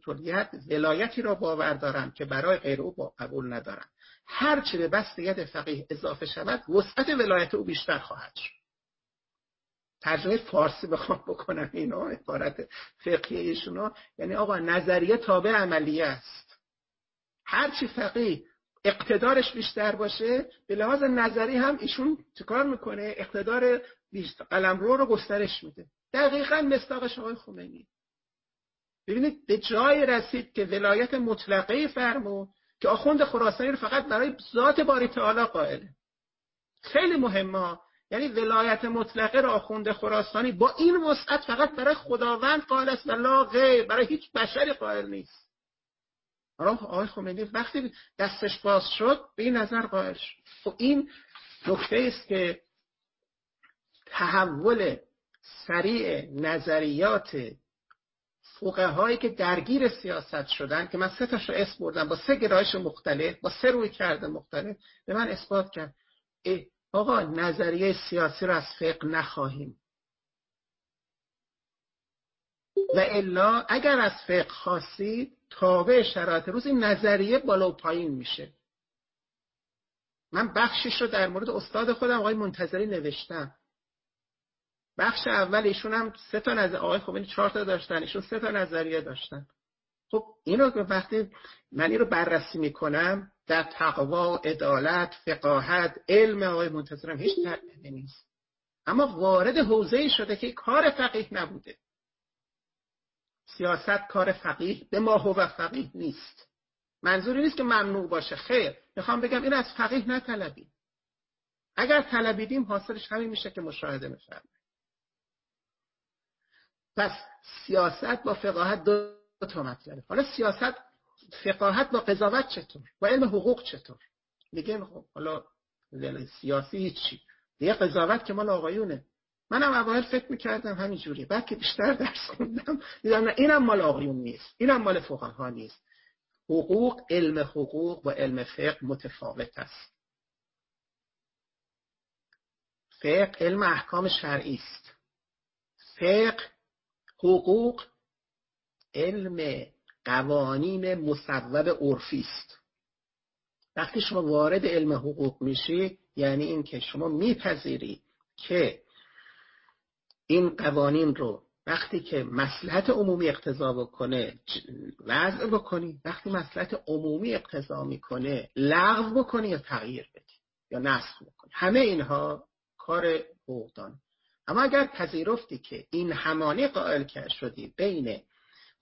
ولایتی را باور دارند که برای غیر او با قبول ندارند هرچه به بست ید فقیه اضافه شود وسعت ولایت او بیشتر خواهد شد. ترجمه فارسی بخوام بکنم اینا عبارت فقهی ایشونا یعنی آقا نظریه تابع عملیه است. هرچی فقیه اقتدارش بیشتر باشه به لحاظ نظری هم ایشون چیکار می‌کنه؟ اقتدار قلمرو رو گسترش میده. دقیقا مستاقش آقای خمینی. ببینید به جای رسید که ولایت مطلقه فرمود که آخوند خراسانی رو فقط برای ذات باری تعالی قائله خیلی مهمه یعنی ولایت مطلقه رو آخوند خراسانی با این وسعت فقط برای خداوند قائل است و لا غیر برای هیچ بشری قائل نیست. حالا آقای خمینی وقتی دستش باز شد به این نظر قائل شد. خب این نکته است که تحول سریع نظریات فقه هایی که درگیر سیاست شدن که من سه تاشو اسم بردم با سه گرایش مختلف با سه روی کرده مختلف به من اثبات کرد. آقا نظریه سیاسی رو از فقه نخواهیم. و الا اگر از فقه خواستید تابع شرایط روز این نظریه بالا و پایین میشه. من بخشش رو در مورد استاد خودم آقای منتظری نوشتم. بخش اول ایشون هم سه تا نظر آقای خمینی چهار تا داشتن ایشون سه تا نظریه داشتن. خب اینو که وقتی من این رو بررسی می‌کنم در تقوا عدالت فقاهت علم آقای منتظرم هیچ تغییری نیست. اما وارد حوزه شده که کار فقیه نبوده. سیاست کار فقیه به ما هو فقیه نیست. منظوری نیست که ممنوع باشه. خیر می‌خوام بگم این از فقیه نطلبید اگر طلبیدیم حاصلش همین میشه که مشاهده میفرمایید پس سیاست با فقاهت دو تا مطلبه حالا سیاست فقاهت با قضاوت چطور؟ با علم حقوق چطور؟ خب حالا سیاسی هیچی. دیگه قضاوت که مال آقایونه. منم اول فکر می‌کردم همینجوری بعد که بیشتر درس خوندم دیدم نه اینم مال آقایون نیست. اینم مال فقها نیست. حقوق علم حقوق با علم فقه متفاوت است. فقه علم احکام شرعی است. فقه حقوق علم قوانین مصوب عرفی است. وقتی شما وارد علم حقوق میشی یعنی اینکه شما میپذیری که این قوانین رو وقتی که مسلحت عمومی اقتضا بکنه وضع بکنی وقتی مسلحت عمومی اقتضا می‌کنه لغو بکنی یا تغییر بدی یا نسخ بکنی. همه اینها کار حقوقدان. اما اگر پذیرفتی که این همانی قائل کرد شدی بین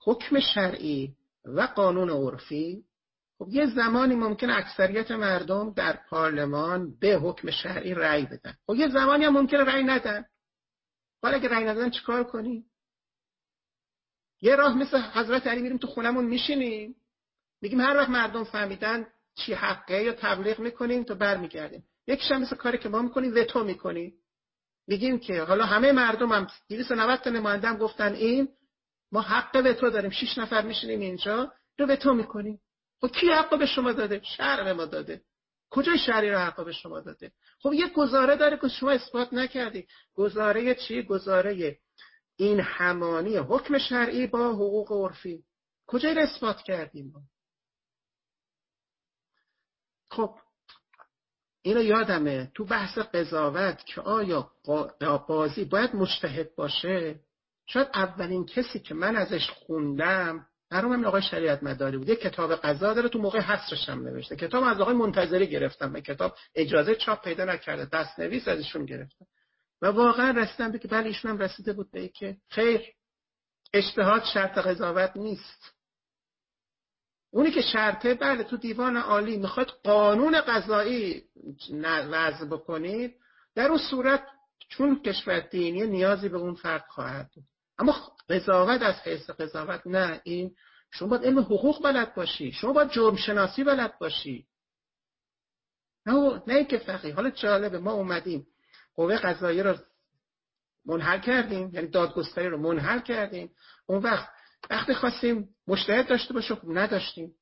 حکم شرعی و قانون عرفی خب یه زمانی ممکن اکثریت مردم در پارلمان به حکم شرعی رأی بدن. خب یه زمانی هم ممکنه رأی ندن. حالا اگه رأی ندن چیکار کنیم یه راه مثل حضرت علی میریم تو خونمون میشینیم. میگیم هر وقت مردم فهمیدن چی حقه یا تبلیغ می‌کنیم تا برمیگردیم. یکیش هم مثل کاری که ما می‌کنیم وتو می‌کنیم. میگیم که حالا همه مردم هم 290 تا نماینده هم گفتن این ما حق وتو داریم. 6 نفر میشینیم اینجا رو وتو می‌کنیم. خب کی حق به شما داده؟ شرع به ما داده. کجای شرعی رو حق به شما داده؟ خب یه گزاره داره که شما اثبات نکردی. گزاره چی؟ گزاره این همانی حکم شرعی با حقوق عرفی. کجای رو اثبات کردیم ما؟ خب اینو یادمه. تو بحث قضاوت که آیا قاضی باید مجتهد باشه؟ شاید اولین کسی که من ازش خوندم مرحوم آقای شریعت مداری بود. یه کتاب قضا داره تو موقع حصرش هم نوشته. کتاب از آقای منتظری گرفتم. من کتاب اجازه چاپ پیدا نکرده. دست نویس ازشون گرفتم و واقعا رسیدم به که بله ایشون هم رسیده بود به که خیر اجتهاد شرط قضاوت نیست. اونی که شرطه بله تو دیوان عالی می‌خواد قانون قضایی وضع بکنید در اون صورت چون کشور دینی نیازی به اون فرق خواهد اما قضاوت از حیث قضاوت نه. این شما باید علم حقوق بلد باشی. شما باید جرم شناسی بلد باشی. نه نه که فقیه. حالا جالبه ما اومدیم. قوه قضایی رو منحل کردیم. یعنی دادگستری رو منحل کردیم. اون وقت وقتی خواستیم مشتهد داشته باشه خب نداشتیم.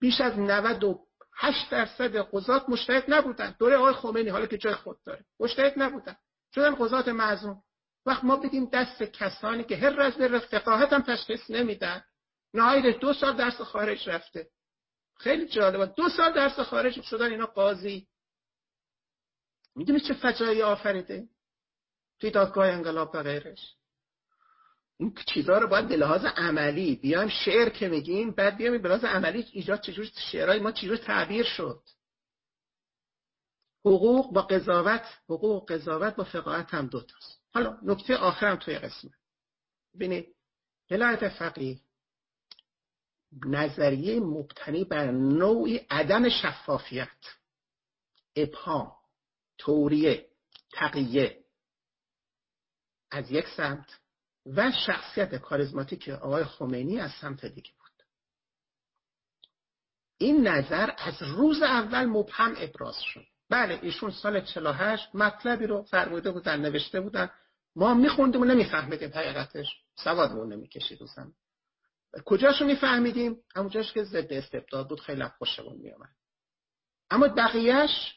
بیش از 98 درصد قضات مشتهد نبودن. دوره آقای خمینی حالا که جای خود داره. مشتهد نبودن. شدن قضات معزوم. وقت ما بدیم دست کسانی که هر در فقاهت هم تشخیص نمیدن. نهایت دو سال درس خارج رفته. خیلی جالبه. دو سال درس خارج شدن اینا قاضی. می‌دونی چه فجایی آفریده؟ توی دادگاه انقلاب و غیرش. این چیزها رو باید به لحاظ عملی بیایم شعر که میگیم بعد بیایم به لحاظ عملی ایجاد چجور شعرهای ما چجور تعبیر شد. حقوق با قضاوت حقوق قضاوت با فقاهت هم دوتاست حالا نکته آخرم توی قسمت. ببینید ولایت فقیه نظریه مبتنی بر نوعی عدم شفافیت ابهام توریه تقیه. از یک سمت و شخصیت کاریزماتیک آقای خمینی از سمت دیگه بود. این نظر از روز اول مبهم ابراز شد. بله ایشون سال 48 مطلبی رو فرموده بودن نوشته بودن. ما میخوندیم و نمیفهمیدیم حقیقتش. سوادمون نمی‌کشید و کجاشو میفهمیدیم؟ همونجاش که ضد استبداد بود خیلی خوشمون میامد اما بقیهش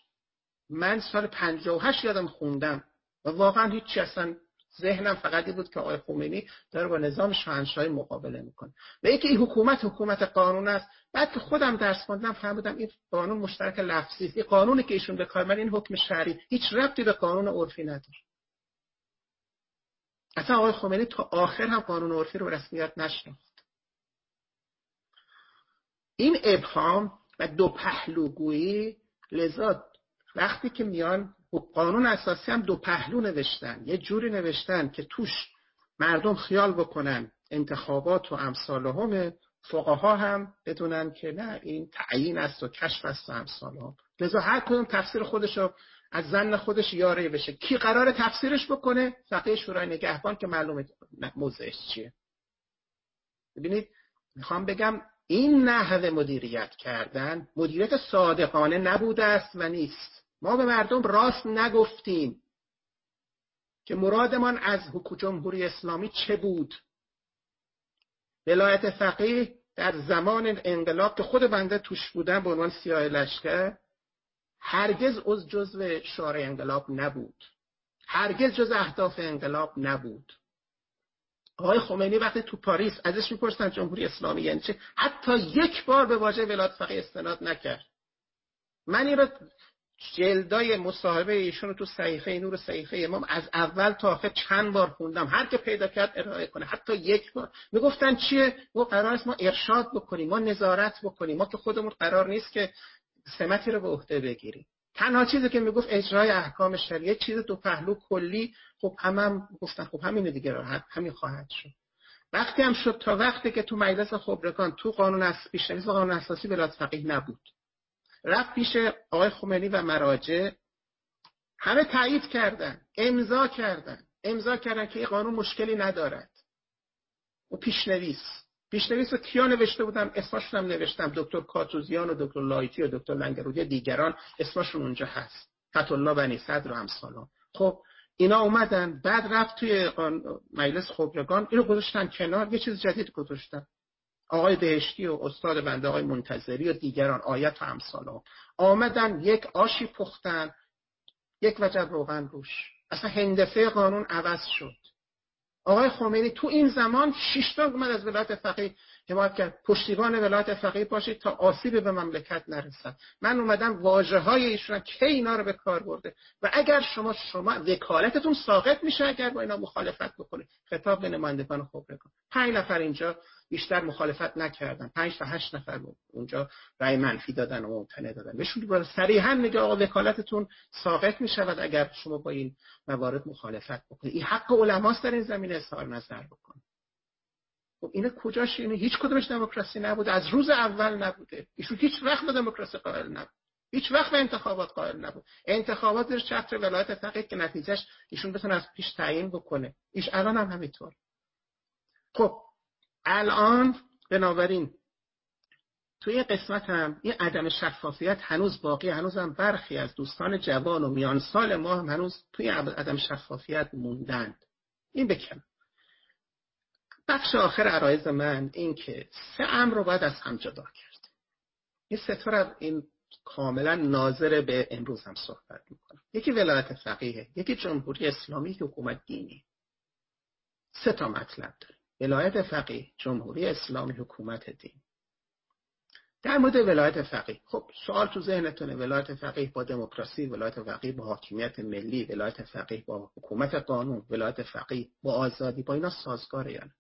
من سال 58 یادم خوندم و واقعا هیچی اصلا ذهنم فقط بود که آقای خمینی داره با نظام شاهنشاهی مقابله می‌کنه. و یکی این حکومت حکومت قانون است بعد که خودم درس خوندم فهمیدم این قانون مشترک لفظی است. این قانونی که ایشون به کار این حکم شرعی. هیچ ربطی به قانون عرفی نداره. اصلا آقای خمینی تا آخر هم قانون عرفی رو رسمیت نشناخت. این ابهام و دو پهلوگویی لذا وقتی که میان قانون اساسی هم دو پهلو نوشتن. یه جوری نوشتن که توش مردم خیال بکنن انتخابات و امثال هم فقها هم بدونن که نه این تعیین است و کشف است و امثال هم لذا هر کدوم تفسیر خودش رو از زن خودش یاره بشه. کی قرار تفسیرش بکنه؟ فقیه شورای نگهبان که معلومه موضعش چیه. ببینید می‌خوام بگم این نحوه مدیریت کردن مدیریت صادقانه نبوده است و نیست. ما به مردم راست نگفتیم که مرادمان از حکومت جمهوری اسلامی چه بود. ولایت فقیه در زمان انقلاب که خود بنده توش بودم به عنوان سیاه لشکر هرگز از جزو شورای انقلاب نبود. هرگز جز اهداف انقلاب نبود. آقای خمینی وقتی تو پاریس ازش می‌پرسن جمهوری اسلامی یعنی چه حتی یک بار به واژه ولایت فقیه استناد نکرد. من این رو جلدای مصاحبه ایشون تو صحیفه نور صحیفه امام از اول تا آخر چند بار خوندم. هر که پیدا کرد ارائه کنه. حتی یک بار. می‌گفتن چیه؟ ما قرار است ما ارشاد بکنیم ما نظارت بکنیم. ما که خودمون قرار نیست که سمتی رو به عهده بگیریم. تنها چیزی که می‌گفت اجرای احکام شریعه چیز دو پهلو کلی. خب هم, هم گفتن. خب همین دیگه راحت همین خواهد شد. وقتی هم شد تا وقتی که تو مجلس خبرگان تو قانون از پیشنویس قانون اساسی ولایت فقیه نبود. رفت پیش آقای خمینی و مراجع. همه تایید کردن امضا کردن. امضا کردن که این قانون مشکلی ندارد. و پیشنویس. پیشنویس رو کیا نوشته بودم اسمشون هم نوشتم. دکتر کاتوزیان و دکتر لایتی و دکتر لنگرودی دیگران. اسمشون اونجا هست. فتح بنی صدر و همسالان خب اینا اومدن. بعد رفت توی مجلس خبرگان اینو گذاشتن کنار. یه چیز جدید گذاشتن. آقای بهشتی و استاد بنده آقای منتظری و دیگران آیت و امثال آمدن یک آشی پختن یک وجب روغن روش. اصلا هندسه قانون عوض شد. آقای خمینی تو این زمان شش تا اومد از ولایت فقیه حمایت کرد. پشتیبان ولایت فقیه باشید تا آسیب به مملکت نرسد. من اومدم واژه های ایشون که اینا رو به کار برده؟ و اگر شما شما وکالتتون ساقط میشه اگر با اینا مخالفت بکنید. خطاب به نمایندگان خبرگان. پنج نفر اینجا بیشتر مخالفت نکردن. پنج تا هشت نفر اونجا رأی منفی دادن و ممتنع دادن. بهشون صریحا میگه آقا وکالتتون ساقط می‌شود اگر شما با این موارد مخالفت بکنید. این حق علماست در این زمینه اظهار نظر بکنید خب اینا کجاش؟ اینه هیچ کدومش دموکراسی نبود از روز اول نبوده. ایشون هیچ وقت به دموکراسی قائل نبود. هیچ وقت به انتخابات قائل نبود. انتخابات در چتر ولایت فقیه که نتیجهش ایشون بتونه از پیش تعیین بکنه. ایش الان هم همینطور. خب الان بنابراین توی قسمت هم این عدم شفافیت هنوز باقی هنوز هم برخی از دوستان جوان و میان سال ما هم هنوز توی عدم شفافیت موندند این بکن. بخش آخر عرایز من این که سه امر رو باید از هم جدا کرد. این سه این کاملا ناظر به امروز هم صحبت می‌کنم. یکی ولایت فقیه یکی جمهوری اسلامی حکومت دینی. سه تا مطلب داره. ولایت فقیه جمهوری اسلامی حکومت دین. در مورد ولایت فقیه خب سوال تو ذهنتونه. ولایت فقیه با دموکراسی ولایت فقیه با حاکمیت ملی ولایت فقیه با حکومت قانون ولایت فقیه با آزادی با اینا سازگاره یعنی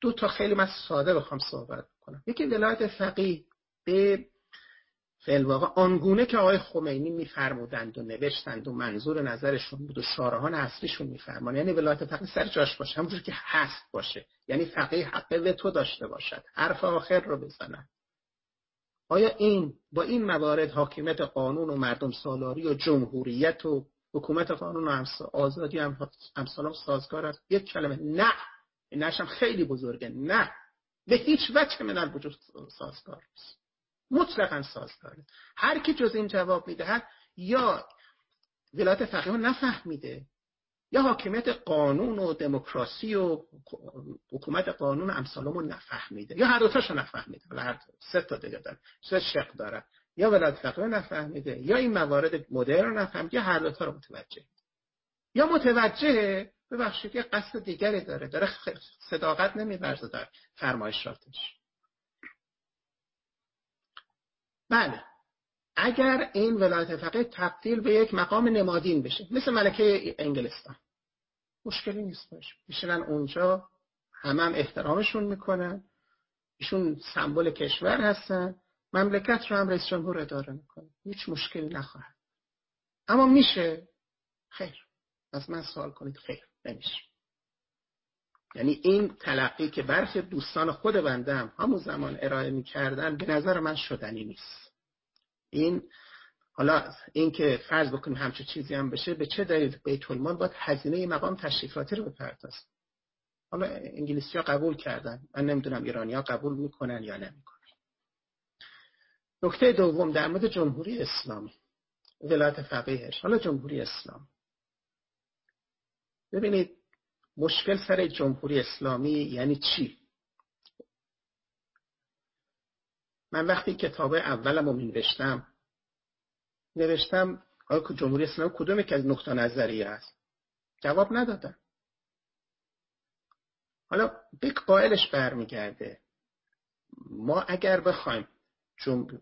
دو تا خیلی من ساده بخوام صحبت کنم. یکی ولایت فقیه به فعل آنگونه که آقای خمینی میفرمودند و نوشتند و منظور نظرشون بود و شارهان اصلیشون میفرمان. یعنی ولایت فقیه سر جاش باشه. همونجور که هست باشه. یعنی فقیه حق تو داشته باشد. حرف آخر رو بزنن آیا این با این موارد حاکمیت قانون و مردم سالاری و جمهوریت و حکومت قانون و آزادی هم امثال سازگار است؟ یک کلمه. نه. نشم خیلی بزرگه. نه. به هیچ وجه من الوجود سازگار است مطلقا سازگاره هر کی جز این جواب می‌دهد یا ولایت فقیه رو نفهمیده یا حاکمیت قانون و دموکراسی و حکومت قانون امثالمو نفهمیده یا هر دوتاشو نفهمیده. هر سه تا دیگه داره سه شق داره یا ولایت فقیه نفهمیده یا این موارد مدرن رو نفهمیده یا هر دوتا رو متوجه. یا متوجه ببخشید یه قصد دیگری داره. داره صداقت نمیورزه در فرمایشاتش بله. اگر این ولایت فقیه تبدیل به یک مقام نمادین بشه مثل ملکه انگلستان. مشکلی نیست باشه میشنن اونجا همه هم احترامشون می‌کنن. ایشون سمبل کشور هستن. مملکت رو هم رئیس جمهور اداره می‌کنه. هیچ مشکلی نخواهد. اما میشه؟ خیر. از من سوال کنید. خیر. نمیشه. یعنی این تلقی که برخی دوستان خود بنده هم همون زمان ارائه می‌کردن به نظر من شدنی نیست. این حالا این که فرض بکنیم همچه چیزی هم بشه به چه دلیل بیت المال باید هزینه مقام تشریفاتی رو بپردازه؟ حالا انگلیسی ها قبول کردن. من نمی‌دونم ایرانی ها قبول می‌کنن یا نمی‌کنن. نکته دوم در مورد جمهوری اسلامی. ولایت فقیهش. حالا جمهوری اسلام ببینید مشکل سر جمهوری اسلامی یعنی چی؟ من وقتی کتاب اولم رو می نوشتم نوشتم آیا جمهوری اسلامی کدوم که از نقطه نظریه است جواب ندادن. حالا به قائلش برمیگرده. ما اگر بخوایم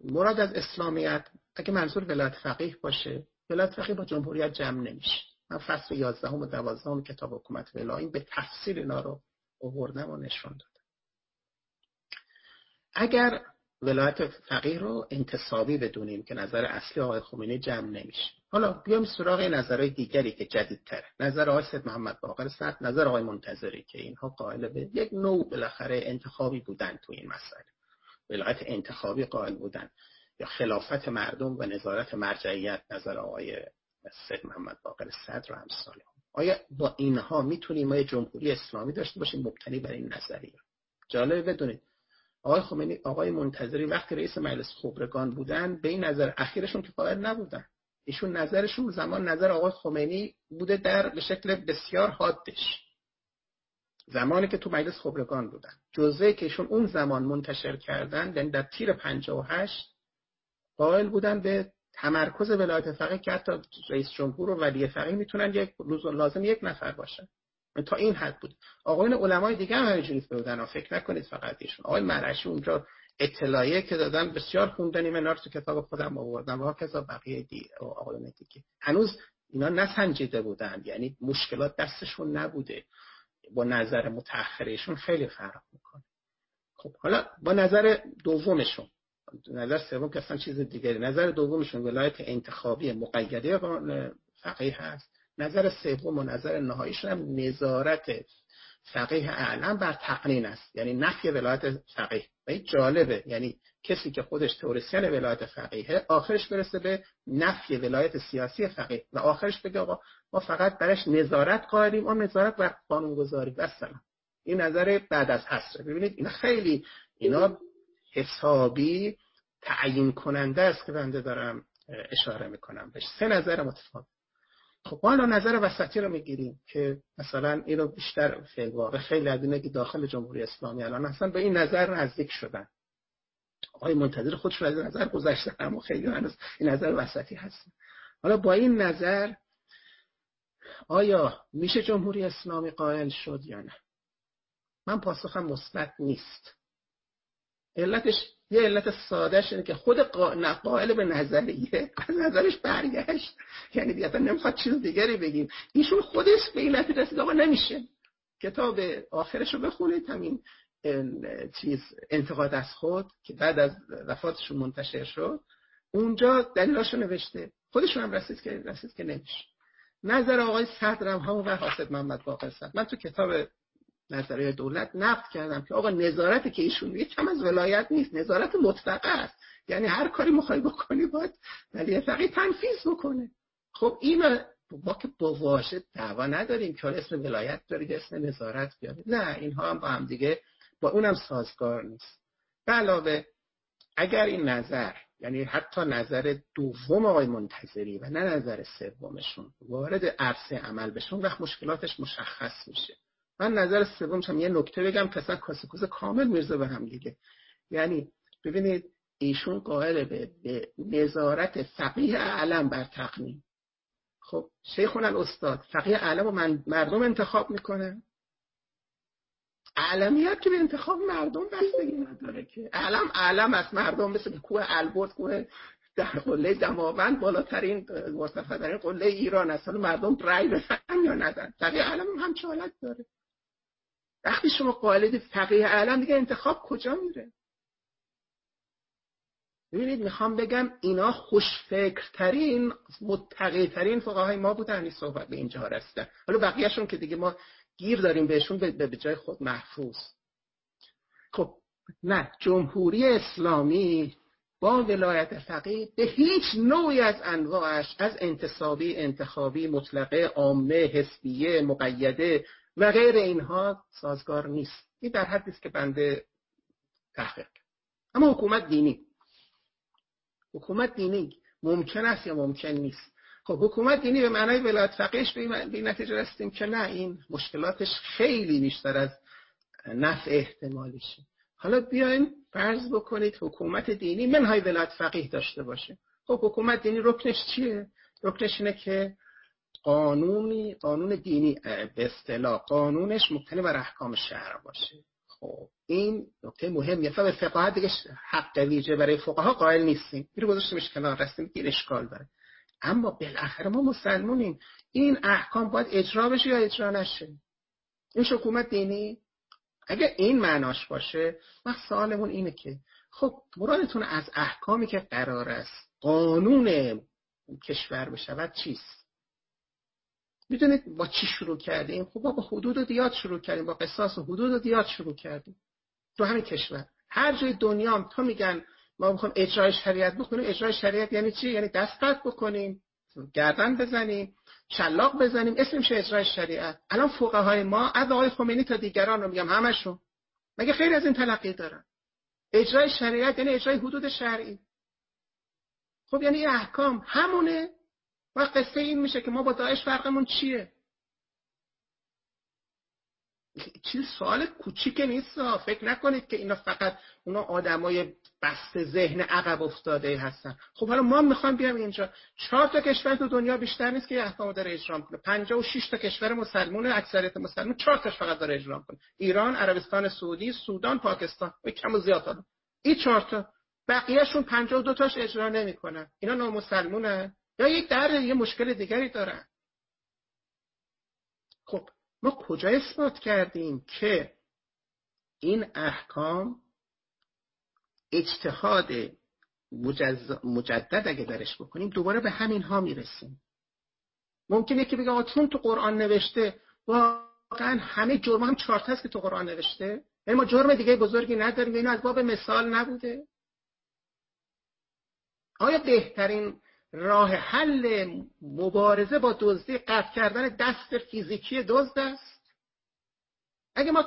مراد از اسلامیت اگه منظور ولایت فقیه باشه ولایت فقیه با جمهوریت جمع نمیشه. من فصل 11 و 12 کتاب حکومت ولایی به تفصیل اینا رو آوردم و نشون دادم. اگر ولایت فقیه رو انتصابی بدونیم که نظر اصلی آقای خمینی جمع نمیشه. حالا بیام سراغ نظرهای دیگری که جدیدتره. نظر آقای سید محمد باقر سعد نظر آقای منتظری که اینها قائل به یک نوع بالاخره انتخابی بودن تو این مسئله. ولایت انتخابی قائل بودن. یا خلافت مردم و نظارت مرجعیت نظر آقای سید محمد باقر صدر و امثال آیا با اینها می‌تونیم ما جمهوری اسلامی داشته باشیم؟ مبتنی بر این نظریه. جالبه بدونید. آقای خمینی آقای منتظری وقتی رئیس مجلس خبرگان بودن به این نظر اخیرشون که قائل نبودن. ایشون نظرشون زمان نظر آقای خمینی بوده در به شکل بسیار حادش. زمانی که تو مجلس خبرگان بودن. جزوه که ایشون اون زمان منتشر کردن یعنی در تیر 58 قائل بودن به تمرکز ولایت فقیه که حتی رئیس جمهور و ولی فقیه می‌تونن یک روز لازم یک نفر باشن. تا این حد بود. آقایون علمای دیگه هم همینجوری بودن فکر نکنید فقط ایشون. آقای مرعشی اونجا اطلاعیه که دادن بسیار خوندنی من تو کتاب خودم آوردم. و کذا بقیه دی آقایون دیگه. هنوز اینا نسنجیده بودن. یعنی مشکلات دستشون نبوده. با نظر متأخرشون خیلی فرق می‌کنه. خب حالا با نظر دومشون نظر سوم که اصلا چیز دیگری. نظر دومشون ولایت انتخابی مقیده فقیه هست. نظر سوم و نظر نهاییشون هم نظارت فقیه اعلم بر تقنین است. یعنی نفی ولایت فقیه. و این جالبه. یعنی کسی که خودش تورسیان ولایت فقیه آخرش برسه به نفی ولایت سیاسی فقیه. و آخرش بگه آقا ما فقط برش نظارت قائلیم اون نظارت بر قانونگذاری. بس این نظر بعد از حسره ببینید اینا خیلی اینا حسابی تعیین کننده است که بنده دارم اشاره می‌کنم بهش. سه نظر متفاوت. خب ما الان نظر وسطی رو می‌گیریم که مثلا اینو بیشتر فعل واقع خیلی از که داخل جمهوری اسلامی الان اصلا به این نظر نزدیک شدن. آقای منتظر خودشون از نظر گذاشتن اما خیلی هنوز این نظر وسطی هست حالا با این نظر آیا میشه جمهوری اسلامی قائل شد یا نه؟ من پاسخم مثبت نیست. علتش یه علت سادهش اینه که خود قائل به نظریه از نظرش برگشت. یعنی دیگه نمی‌خواد چیز دیگری بگیم. ایشون خودش به این نتیجه رسید آقا نمیشه. کتاب آخرش رو بخونید همین چیز انتقاد از خود که بعد از وفاتشون منتشر شد. اونجا دلیلاشو نوشته. خودشون هم رسید که رسید که نمیشه. نظر آقای صدرم همون و حاسد محمد باقر صدر. من تو کتاب نظریه دولت نقد کردم که آقا نظارتی که ایشون میگه کم از ولایت نیست نظارت مطلقه است. یعنی هر کاری می‌خوای بکنی باید ولی فقیه تنفیذ بکنه. خب این ما که با واژه دعوا نداریم که اسم ولایت دارید اسم نظارت بیارید. نه اینها هم با هم دیگه با اونم سازگار نیست. به علاوه اگر این نظر یعنی حتی نظر دوم آقای منتظری و نه نظر سومشون وارد عرصه عمل بشون وقت مشکلاتش مشخص میشه. من نظر سومش هم یه نکته بگم که اصلا کاسکوز کامل میرزه به هم دیگه یعنی ببینید ایشون قائل به, به نظارت فقیه علم بر تقنیم خب شیخون استاد فقیه علم رو مردم انتخاب می‌کنه. علمیت که به انتخاب مردم بستگی نداره که. علم علم از مردم مثل کوه البرز کوه در قله دماوند بالاترین مرتفع قله ایران اصلا مردم رأی بزنن یا ندن. فقیه علم هم حالت داره. وقتی شما قالد فقیه اعلم دیگه انتخاب کجا میره؟ ببینید می‌خوام بگم اینا خوشفکرترین متقیترین فقهای ما بودن این صحبت به اینجا رسیدن. حالا بقیهشون که دیگه ما گیر داریم بهشون به جای خود محفوظ. خب نه جمهوری اسلامی با ولایت فقیه به هیچ نوعی از انواعش از انتصابی انتخابی مطلقه عامه حسبیه مقیده و غیر اینها سازگار نیست. این در حدی است که بنده تحقیق. اما حکومت دینی. حکومت دینی ممکن است یا ممکن نیست؟ خب حکومت دینی به معنای ولایت فقیهش به این نتیجه رسیدیم که نه این مشکلاتش خیلی بیشتر از نفع احتمالیشه حالا بیایم فرض بکنید حکومت دینی منهای ولایت فقیه داشته باشه. خب حکومت دینی رکنش چیه؟ رکنش اینه که قانونی قانون دینی به اصطلاح قانونش مبتنی بر احکام شهر باشه. خب این نکته مهمیه به فقاهت دیگه حق ویژه برای فقها قائل نیستیم. اینو گذاشتیمش کنار رستیم که اشکال داره. اما بالاخره ما مسلمونیم. این احکام باید اجرا بشه یا اجرا نشه؟ این حکومت دینی؟ اگه این معناش باشه وقت سوالمون اینه که خب مرادتون از احکامی که قرار است قانون کشور بشود چیست؟ می‌دونید با چی شروع کردیم؟ خب با حدود و دیات شروع کردیم با قصاص و حدود و دیات شروع کردیم. تو همین کشور. هر جای دنیا هم تا میگن ما می‌خوایم اجرای شریعت بکنیم. اجرای شریعت یعنی چی؟ یعنی دست قطع بکنیم گردن بزنیم شلاق بزنیم. اسمش اجرای شریعت. الان فقهای ما از آقای خمینی تا دیگران رو میگم همشون. مگه خیلی از این تلقی دارن؟ اجرای شریعت یعنی اجرای حدود شرعی. خب یعنی احکام همونه. و قصه این میشه که ما با داعش فرقمون چیه؟ چیز سوال کوچیک نیست فکر نکنید که اینا فقط اونا آدمای بسته ذهن عقب افتاده هستن. خب حالا ما می‌خوایم بیام اینجا. چهار تا کشور تو دنیا بیشتر نیست که احکام داره اجرا کنه. 56 تا کشور مسلمان اکثریت مسلمان چهار تاش فقط داره اجرا کنه. ایران عربستان سعودی سودان پاکستان. و کم و زیاد این چهار تا. بقیهشون 52 تاش اجرا نمی‌کنن. اینا نامسلمونن. یا یک در یه مشکل دیگری دارن. خب ما کجا اثبات کردیم که این احکام اجتهاد مجدد اگه درش بکنیم دوباره به همین ها می‌رسیم. ممکنه که بگه چون تو قرآن نوشته واقعا همه جرم هم چارت هست که تو قرآن نوشته. یعنی ما جرم دیگه بزرگی نداریم اینو از باب مثال نبوده. آیا بهترین راه حل مبارزه با دزدی قطع کردن دست فیزیکی دزد است. اگه ما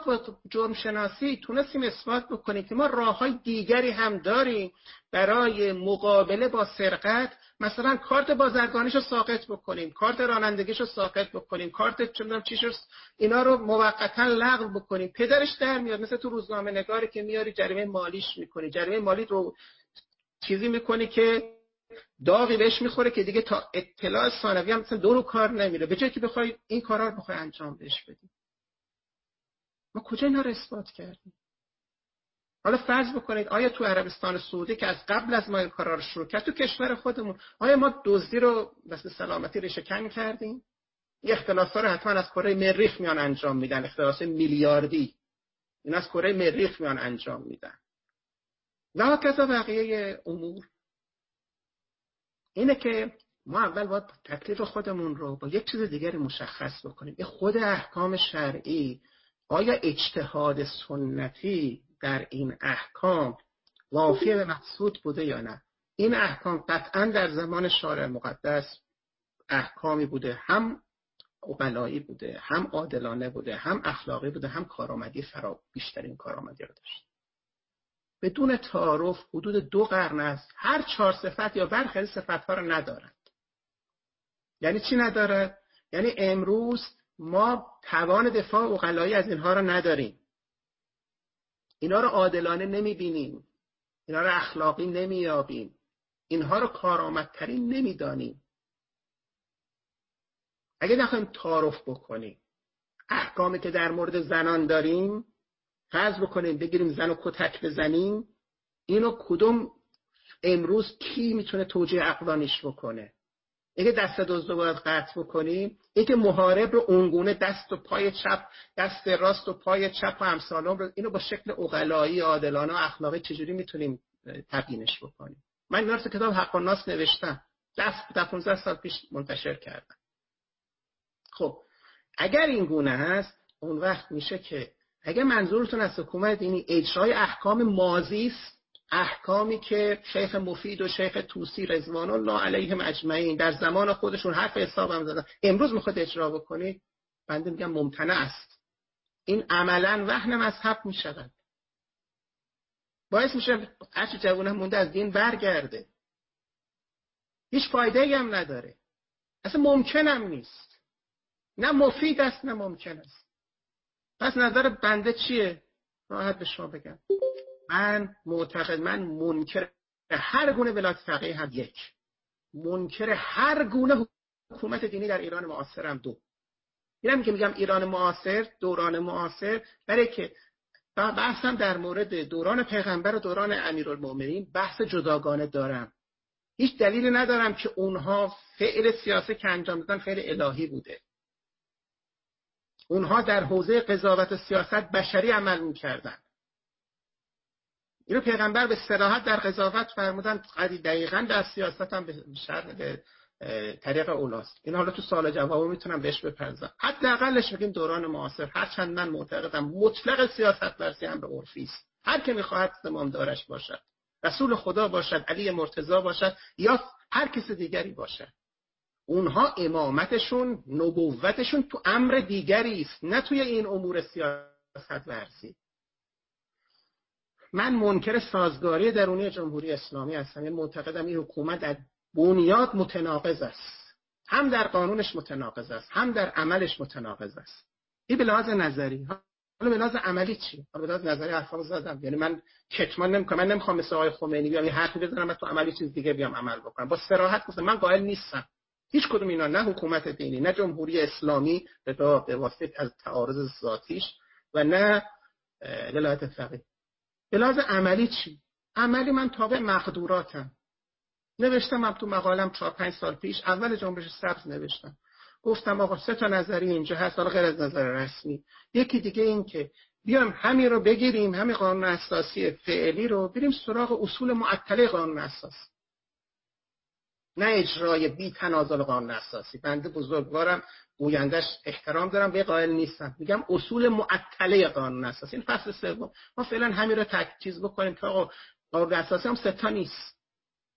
جرم شناسی تونستیم اثبات بکنیم که ما راه های دیگری هم داریم برای مقابله با سرقت مثلا کارت بازرگانیش رو ساقط بکنیم کارت رانندگیش رو ساقط بکنیم کارت چندم چیش اینا رو موقتا لغو بکنیم. پدرش در میاد مثل تو روزنامه نگاری که میاری جریمه مالیش می‌کنی. جریمه مالی رو چیزی می‌کنی که داغی بهش می‌خوره که دیگه تا اطلاع ثانوی هم مثلا دو کار نمیره. به جای که بخوای این کارا رو بخوای انجام بهش بدی. ما کجا اینا رو اثبات کردیم؟ حالا فرض بکنید آیا تو عربستان سعودی که از قبل از ما این کارا رو شروع کرد تو کشور خودمون آیا ما دزدی رو مثل سلامتی ریشه کن کردیم؟ یه اختلاف رو حتما از کره مریخ میان انجام میدن. اختلاس میلیاردی. این از کره مریخ میان انجام میدن. و کذا بقیه امور. اینه که ما اول باید تکلیف خودمون رو با یک چیز دیگری مشخص بکنیم. این خود احکام شرعی آیا اجتهاد سنتی در این احکام وافی به مقصود بوده یا نه؟ این احکام قطعا در زمان شارع مقدس احکامی بوده هم اقلایی بوده هم عادلانه بوده هم اخلاقی بوده هم کارآمدی فرا بیشترین کارآمدی رو داشت. بدون تعارف حدود دو قرن است. هر چهار صفت یا برخی صفت ها رو ندارد. یعنی چی ندارد؟ یعنی امروز ما توان دفاع اقلایی از اینها رو نداریم. اینا رو عادلانه نمی‌بینیم. اینا رو اخلاقی نمییابیم. اینها رو کارآمدترین نمی‌دانیم. اگه نخوایم تعارف بکنیم احکامی که در مورد زنان داریم فرض بکنیم بگیریم زن و کتک بزنیم اینو کدوم امروز کی می‌تونه توجیه عقلانیش بکنه؟ اگه دست دزد رو باید قطع بکنیم اینکه محارب رو اونگونه دست و پای چپ دست راست و پای چپ و همسالم رو اینو با شکل اقلایی عادلانه و اخلاقی چجوری می‌تونیم تبیینش بکنیم؟ من این کتاب حق و ناس نوشتم. دست تا 15 سال پیش منتشر کردم. خب اگر این گونه هست اون وقت میشه که اگه منظورتون از حکومت دینی اجرای احکام مازی است احکامی که شیخ مفید و شیخ توسی رضوان الله علیهم اجمعین در زمان خودشون حرف حساب هم زدن. امروز می‌خواد اجرا بکنید بنده میگم ممتنع است. این عملا وحن مذهب می‌شود. باعث میشه هرچی جوونه مونده از دین برگرده. هیچ فایده هم نداره. اصلا ممکنم نیست. نه مفید است نه ممکن است. پس نظر بنده چیه؟ راحت به شما بگم. من معتقد من منکر هر گونه ولایت فقیه هم یک. منکر هر گونه حکومت دینی در ایران معاصرم دو. اینم که میگم ایران معاصر دوران معاصر برای که بحثم در مورد دوران پیغمبر و دوران امیرالمؤمنین بحث جداگانه دارم. هیچ دلیلی ندارم که اونها فعل سیاسی که انجام دادن فعل الهی بوده. اونها در حوزه قضاوت و سیاست بشری عمل می‌کردن اینو پیغمبر به صراحت در قضاوت فرمودن دقیقا در سیاست هم به به طریق اولاست این حالا تو سال جواب می‌تونم بهش بپرزم حداقلش میگیم دوران معاصر هرچند من معتقدم مطلق سیاست ورزی هم به عرفی است. هر که می‌خواهد زمام دارش باشد رسول خدا باشد علی مرتضا باشد یا هر کس دیگری باشد. اونها امامتشون نبوتشون تو امر دیگری است نه توی این امور سیاست ورزی من منکر سازگاری درونی جمهوری اسلامی هستم. یعنی معتقدم این حکومت در بنیاد متناقض است. هم در قانونش متناقض است هم در عملش متناقض است. این به لحاظ نظری. حالا به لحاظ عملی چی؟ حالا به لحاظ نظری حرفا زدم. یعنی من کتمان نمی‌کنم. من نمی‌خوام مثل آقای خمینی بیام یه حرفی بزنم و تو عملی چیز دیگه بیام عمل بکنم. با صراحت گفتم من قائل نیستم. هیچ کدوم اینا نه حکومت دینی نه جمهوری اسلامی به واسطه از تعارض ذاتیش و نه ولایت فقیه به لحاظ عملی چی؟ عملی من تابع مقدوراتم. نوشتم هم تو مقالم چهار پنج سال پیش اول جنبش سبز نوشتم. گفتم آقا سه تا نظری اینجا هست حالا غیر از نظر رسمی. یکی دیگه این که بیام همین رو بگیریم همین قانون اساسی فعلی رو بریم سراغ اصول معطله قانون اساسی نه اجرای بی تنازل قانون اساسی. بنده بزرگوارم گویندش احترام دارم به قائل نیستم. میگم اصول معطله قانون اساسی. این فصل سوم. ما فعلا همین رو تک بکنیم که قانون اساسی هم ستا نیست.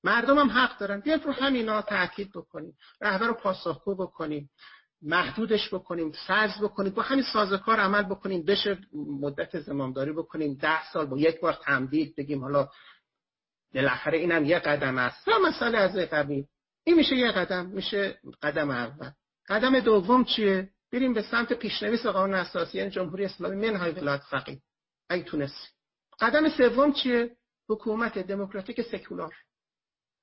مردم هم حق دارن. بیاید رو همینا تاکید بکنیم. رهبر رو پاسخگو بکنیم. محدودش بکنیم. فرض بکنیم. با همین سازکار عمل بکنیم. بشه مدت زمامداری بکنیم. ده سال با یک بار تمدید بگیم. حالا بالاخره اینم یه قدم است. یا مسئله از قبیل. این میشه یه قدم میشه قدم اول. قدم دوم چیه؟ بریم به سمت پیشنویس قانون اساسی یعنی جمهوری اسلامی منهای ولایت فقیه. اگه تونستی. قدم سوم چیه؟ حکومت دموکراتیک سکولار.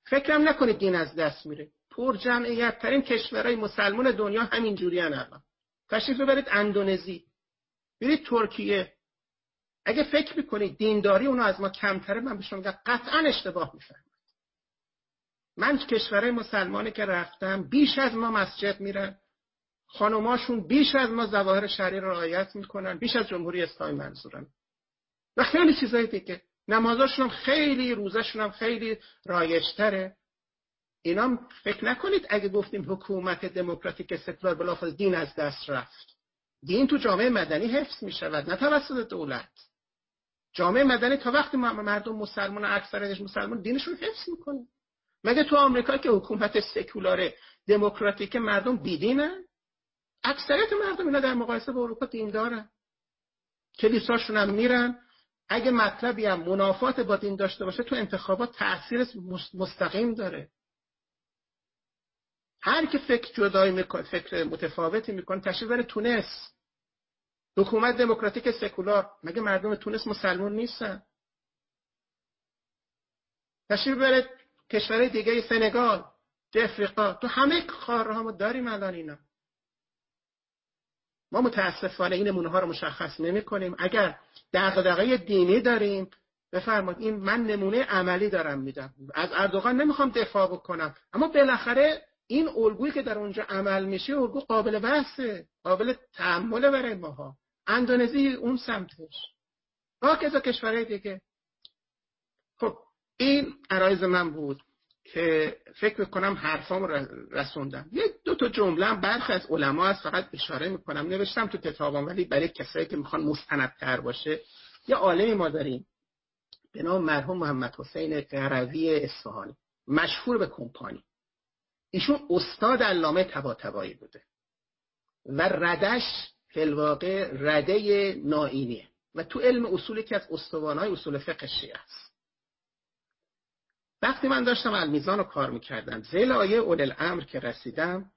فکرم نکنید دین از دست میره. پر جمعیت ترین کشورهای مسلمان دنیا همین جوری الان تشریف ببرید اندونزی. برید ترکیه. اگه فکر می‌کنید دینداری اونو از ما کمتره من به شما میگم قطعا اشتباه می‌فهمید من کشورهای مسلمانی که رفتم بیش از ما مسجد میرن. خانماشون بیش از ما ظواهر شرعی رو رعایت می‌کنن. بیش از جمهوری اسلامی منظورم. و خیلی چیزای دیگه. نمازاشون هم خیلی روزشون هم خیلی رایشتره اینا فکر نکنید اگه گفتیم حکومت دموکراتیک سکولار بلافاصله دین از دست رفت. دین تو جامعه مدنی حفظ می شود نه توسط دولت. جامعه مدنی تا وقتی مردم مسلمان اکثرش مسلمان دینشون حفظ می‌کنه. مگه تو آمریکا که حکومت سکولار دموکراتیک مردم بیدینن؟ اکثریت مردم اینا در مقایسه با اروپا دین دارن کلیساشون هم میرن. اگه مطلبی هم منافات با دین داشته باشه تو انتخابات تاثیر مستقیم داره. هر که فکر جدایی می‌کنه فکر متفاوتی می‌کنه تشریف بره تونس. حکومت دموکراتیک سکولار. مگه مردم تونس مسلمون نیستن؟ تشریف بره کشورهای دیگه سنگال افریقا تو همه خارها ما داریم الان اینا. ما متاسفانه این نمونه ها رو مشخص نمی کنیم اگر دغدغه دینی داریم بفرمایید این من نمونه عملی دارم میدم. از اردوغان نمی‌خوام دفاع بکنم. اما بالاخره این الگویی که در اونجا عمل میشه الگو قابل بحثه قابل تحمل برای ماها. اندونزی اون سمتش. کذا کشورهای دیگه. خب این عرایز من بود که فکر می‌کنم حرفام رسوندم. یه دو تا جمله برخی از علما هست فقط اشاره می‌کنم. نوشتم تو کتابم ولی برای کسایی که می‌خوان مستندتر باشه. یه عالمی ما داریم. به نام مرحوم محمد حسین قروی اصفهانی. مشهور به کمپانی. ایشون استاد علامه تباتبایی بوده. و ردش فلواقع رده نائینیه و تو علم اصولی که از استوانهای اصول فقه شیعه است. وقتی من داشتم المیزان رو کار می‌کردم زیل آیه اول الامر که رسیدم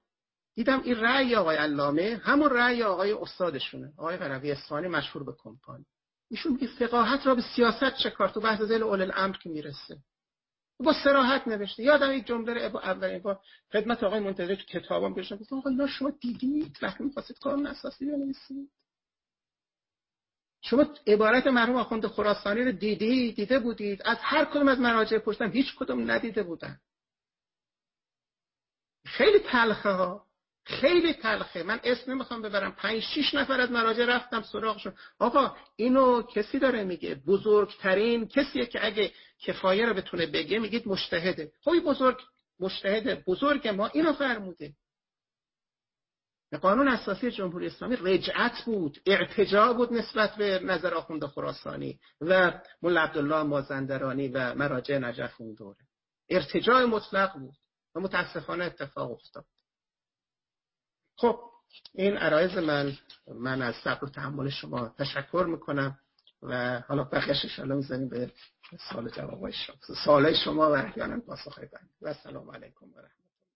دیدم این رأی آقای علامه همون رأی آقای استادشونه آقای قروی اصفهانی مشهور به کمپانی. ایشون میگه فقاهت را به سیاست چه کار؟ تو بحث زیل اول الامر که می‌رسه. با سراحت نوشته. یادم یک جمله رو اولین بار خدمت آقای منتظر تو کتابم بهش گفتم آقا اینا شما دیدید؟ وقتی می‌خواستید قانون اساسی بنویسید. شما عبارت مرحوم آخوند خراسانی رو دیدی دیده بودید؟ از هر کدوم از مراجع پرسیدم. هیچ کدوم ندیده بودن. خیلی تلخه ها خیلی تلخه. من اسم نمی‌خوام ببرم. پنج شیش نفر از مراجع رفتم سراغشون. آقا اینو کسی داره میگه. بزرگترین کسیه که اگه کفایه رو بتونه بگه میگید مشتهده خب بزرگ مشتهده بزرگ ما اینو فرموده. قانون اساسی جمهوری اسلامی رجعت بود. ارتجاع بود نسبت به نظر آخوند خراسانی و مولا عبدالله مازندرانی و مراجع نجف اون دوره. ارتجاع مطلق بود و متاسفانه اتفاق افتاد. خب این عرایز من من از صبر و تحمل شما تشکر می‌کنم و حالا بخیش شما می‌زنیم به سال جوابای شما. سوال شما و احیانا پاسخ بند و السلام علیکم و